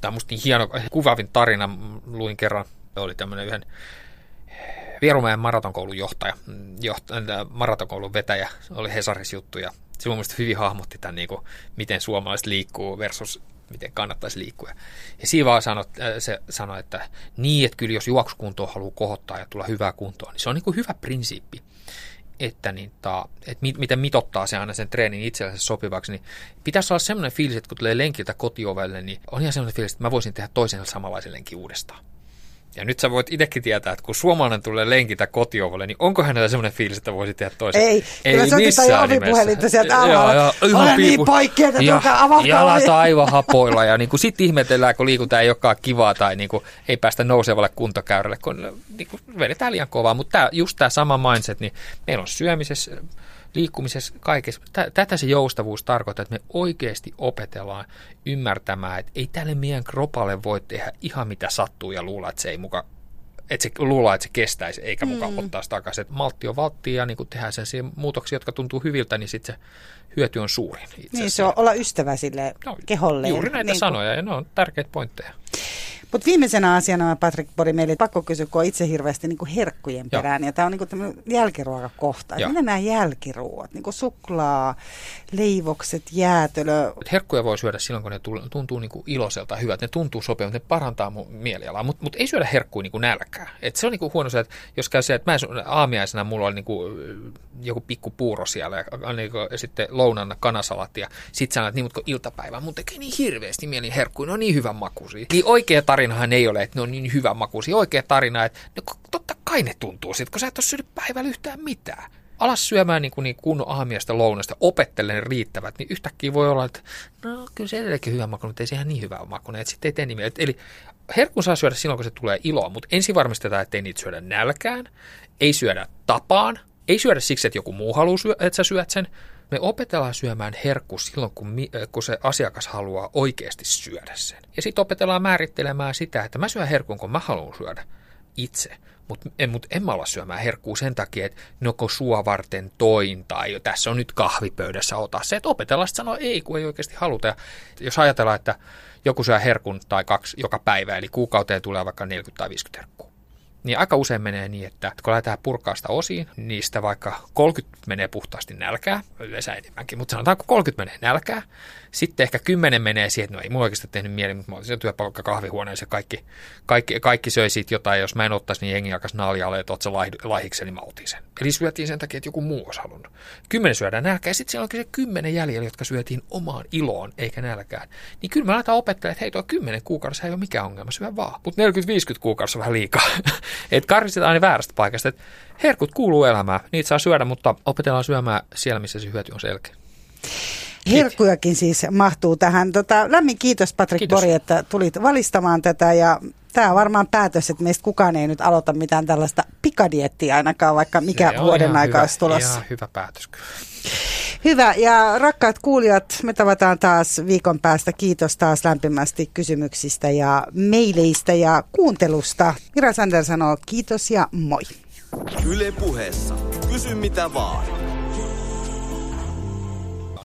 tämä on musta niin hieno, kuvaavin tarina, luin kerran, oli tämmöinen yhden Vierumäen maratonkoulun johtaja, johtaja äh, maratonkoulun vetäjä, oli Hesaris juttu ja se mun mielestä hyvin hahmotti tämän, niin kuin, miten suomalaiset liikkuu versus miten kannattaisi liikkua. Ja siinä vaan sanoi, äh, se sanoi, että niin, että kyllä jos juoksukuntoa haluaa kohottaa ja tulla hyvää kuntoon, niin se on niin kuin hyvä prinsiippi. että, niin ta, että mit, miten mitottaa se aina sen treenin itsellensä sopivaksi, niin pitäisi olla semmoinen fiilis, että kun tulee lenkiltä kotiovelle, niin on ihan semmoinen fiilis, että mä voisin tehdä toisen samanlaisen lenkin uudestaan. Ja nyt sä voit itsekin tietää, että kun suomalainen tulee lenkitä kotiovalle, niin onko hänellä semmoinen fiilis, että voisi tehdä toisen? Ei, ei kyllä missään jo ovipuhelinta sieltä alhaalla. Olen niin poikki, että ja, Jalat aivan hapoilla ja niin sitten ihmetellään, kun liikunta ei olekaan kivaa tai niin kuin, ei päästä nousevalle kuntokäyrälle, kun niin kuin, vedetään liian kovaa. Mutta tää, just tämä sama mindset, niin meillä on syömisessä, liikkumisessa, kaikessa. Tätä se joustavuus tarkoittaa, että me oikeasti opetellaan ymmärtämään, että ei tälle meidän kropalle voi tehdä ihan mitä sattuu ja luulla, että se ei muka että se luulla, että se kestäisi, eikä mukaan mm. ottaa sitä takaisin. Että maltti on valttia ja niin kun tehdään sen muutoksia, jotka tuntuu hyviltä, niin sitten se hyöty on suurin. Niin, se on olla ystävä sille no, keholle. Juuri näitä niin sanoja, kun... ja ne on tärkeitä pointteja. Mutta viimeisenä asiana, Patrick Bori, meille pakko kysyä, kun on itse hirveästi niin kuin herkkujen perään, Joo. ja tämä on niin tämmöinen jälkiruokakohta. Mitä nämä jälkiruot, niin kuin suklaa, leivokset, jäätölö? Herkkuja voi syödä silloin, kun ne tuntuu niin kuin iloiselta hyvät, ne tuntuu sopivat, ne parantaa mun mielialaa, mutta mut ei syödä herkkuja niin kuin nälkää. Et se on niin kuin huono se, että jos käy se, että mä aamiaisena mulla oli niin kuin joku pikku puuro siellä ja, niin kuin, ja sitten lounanna kanasalat ja sitten sanoit, että niin, mutta iltapäivä, mun tekee niin hirveästi mieli herkkuja, ne on niin hyvän makuisia. Niin oikea tarinahan ei ole, että ne on niin hyvän makuisia. Oikea tarina, että no, totta kai ne tuntuu sitten, kun sä et ole syönyt päivällä yhtään mitään alas syömään niin kuin niin kunnon aamiasta lounasta, opettelen riittävät, niin yhtäkkiä voi olla, että no kyllä se edelleenkin hyvä maku, mutta ei se ihan niin hyvä maku, että sitten ei tee nimiä. Eli herkku saa syödä silloin, kun se tulee iloa, mutta ensin varmistetaan, että ei niitä syödä nälkään, ei syödä tapaan, ei syödä siksi, että joku muu haluaa, syö, että sä syöt sen. Me opetellaan syömään herkku silloin, kun, kun se asiakas haluaa oikeasti syödä sen. Ja sitten opetellaan määrittelemään sitä, että mä syön herkun, kun mä haluan syödä itse. Mutta en, mut en mä olla syömään herkkuu sen takia, että noko sua varten toin tai jo tässä on nyt kahvipöydässä, ota se. Että opetellaan sitten sanoa ei, kun ei oikeasti haluta. Ja jos ajatellaan, että joku syö herkun tai kaksi joka päivä, eli kuukauteen tulee vaikka 40 tai 50 herkkuu niin aika usein menee niin, että kun lähdetään purkaa sitä osiin, niistä vaikka 30 menee puhtaasti nälkää, yleensä enemmänkin, mutta sanotaanko 30 menee nälkää, sitten ehkä 10 menee siihen, että no ei mulla oikeastaan tehnyt mieli, mutta mä olisin työpaikka kahvihuoneessa, kaikki, kaikki, kaikki söi siitä jotain, jos mä en ottaisi, niin jengi alkaisi naljalle, että oot sä lahiksen, niin mä otin sen. Eli syötiin sen takia, että joku muu olisi halunnut. Kymmenen syödään nälkää, ja sitten siellä onkin se kymmenen jäljellä, jotka syötiin omaan iloon, eikä nälkään. Niin kyllä mä laitan opettelemaan, että hei tuo kymmenen kuukaudessa ei ole mikään ongelma, syö vaan. Mutta 40-50 kuukaudessa vähän liikaa. että karsistetaan aina väärästä paikasta. Et herkut kuuluu elämään, niitä saa syödä, mutta opetellaan syömään siellä, missä se hyöty on selkeä. Herkkujakin siis mahtuu tähän. Tota, lämmin kiitos Patrik kiitos. Bori, että tulit valistamaan tätä ja tämä on varmaan päätös, että meistä kukaan ei nyt aloita mitään tällaista pikadiettiä ainakaan, vaikka mikä Se vuoden aika olisi tulossa. Ihan hyvä päätös kyllä. Hyvä. Ja rakkaat kuulijat, me tavataan taas viikon päästä. Kiitos taas lämpimästi kysymyksistä ja meileistä ja kuuntelusta. Mira Sander sanoo kiitos ja moi. Yle puheessa. Kysy mitä vaan.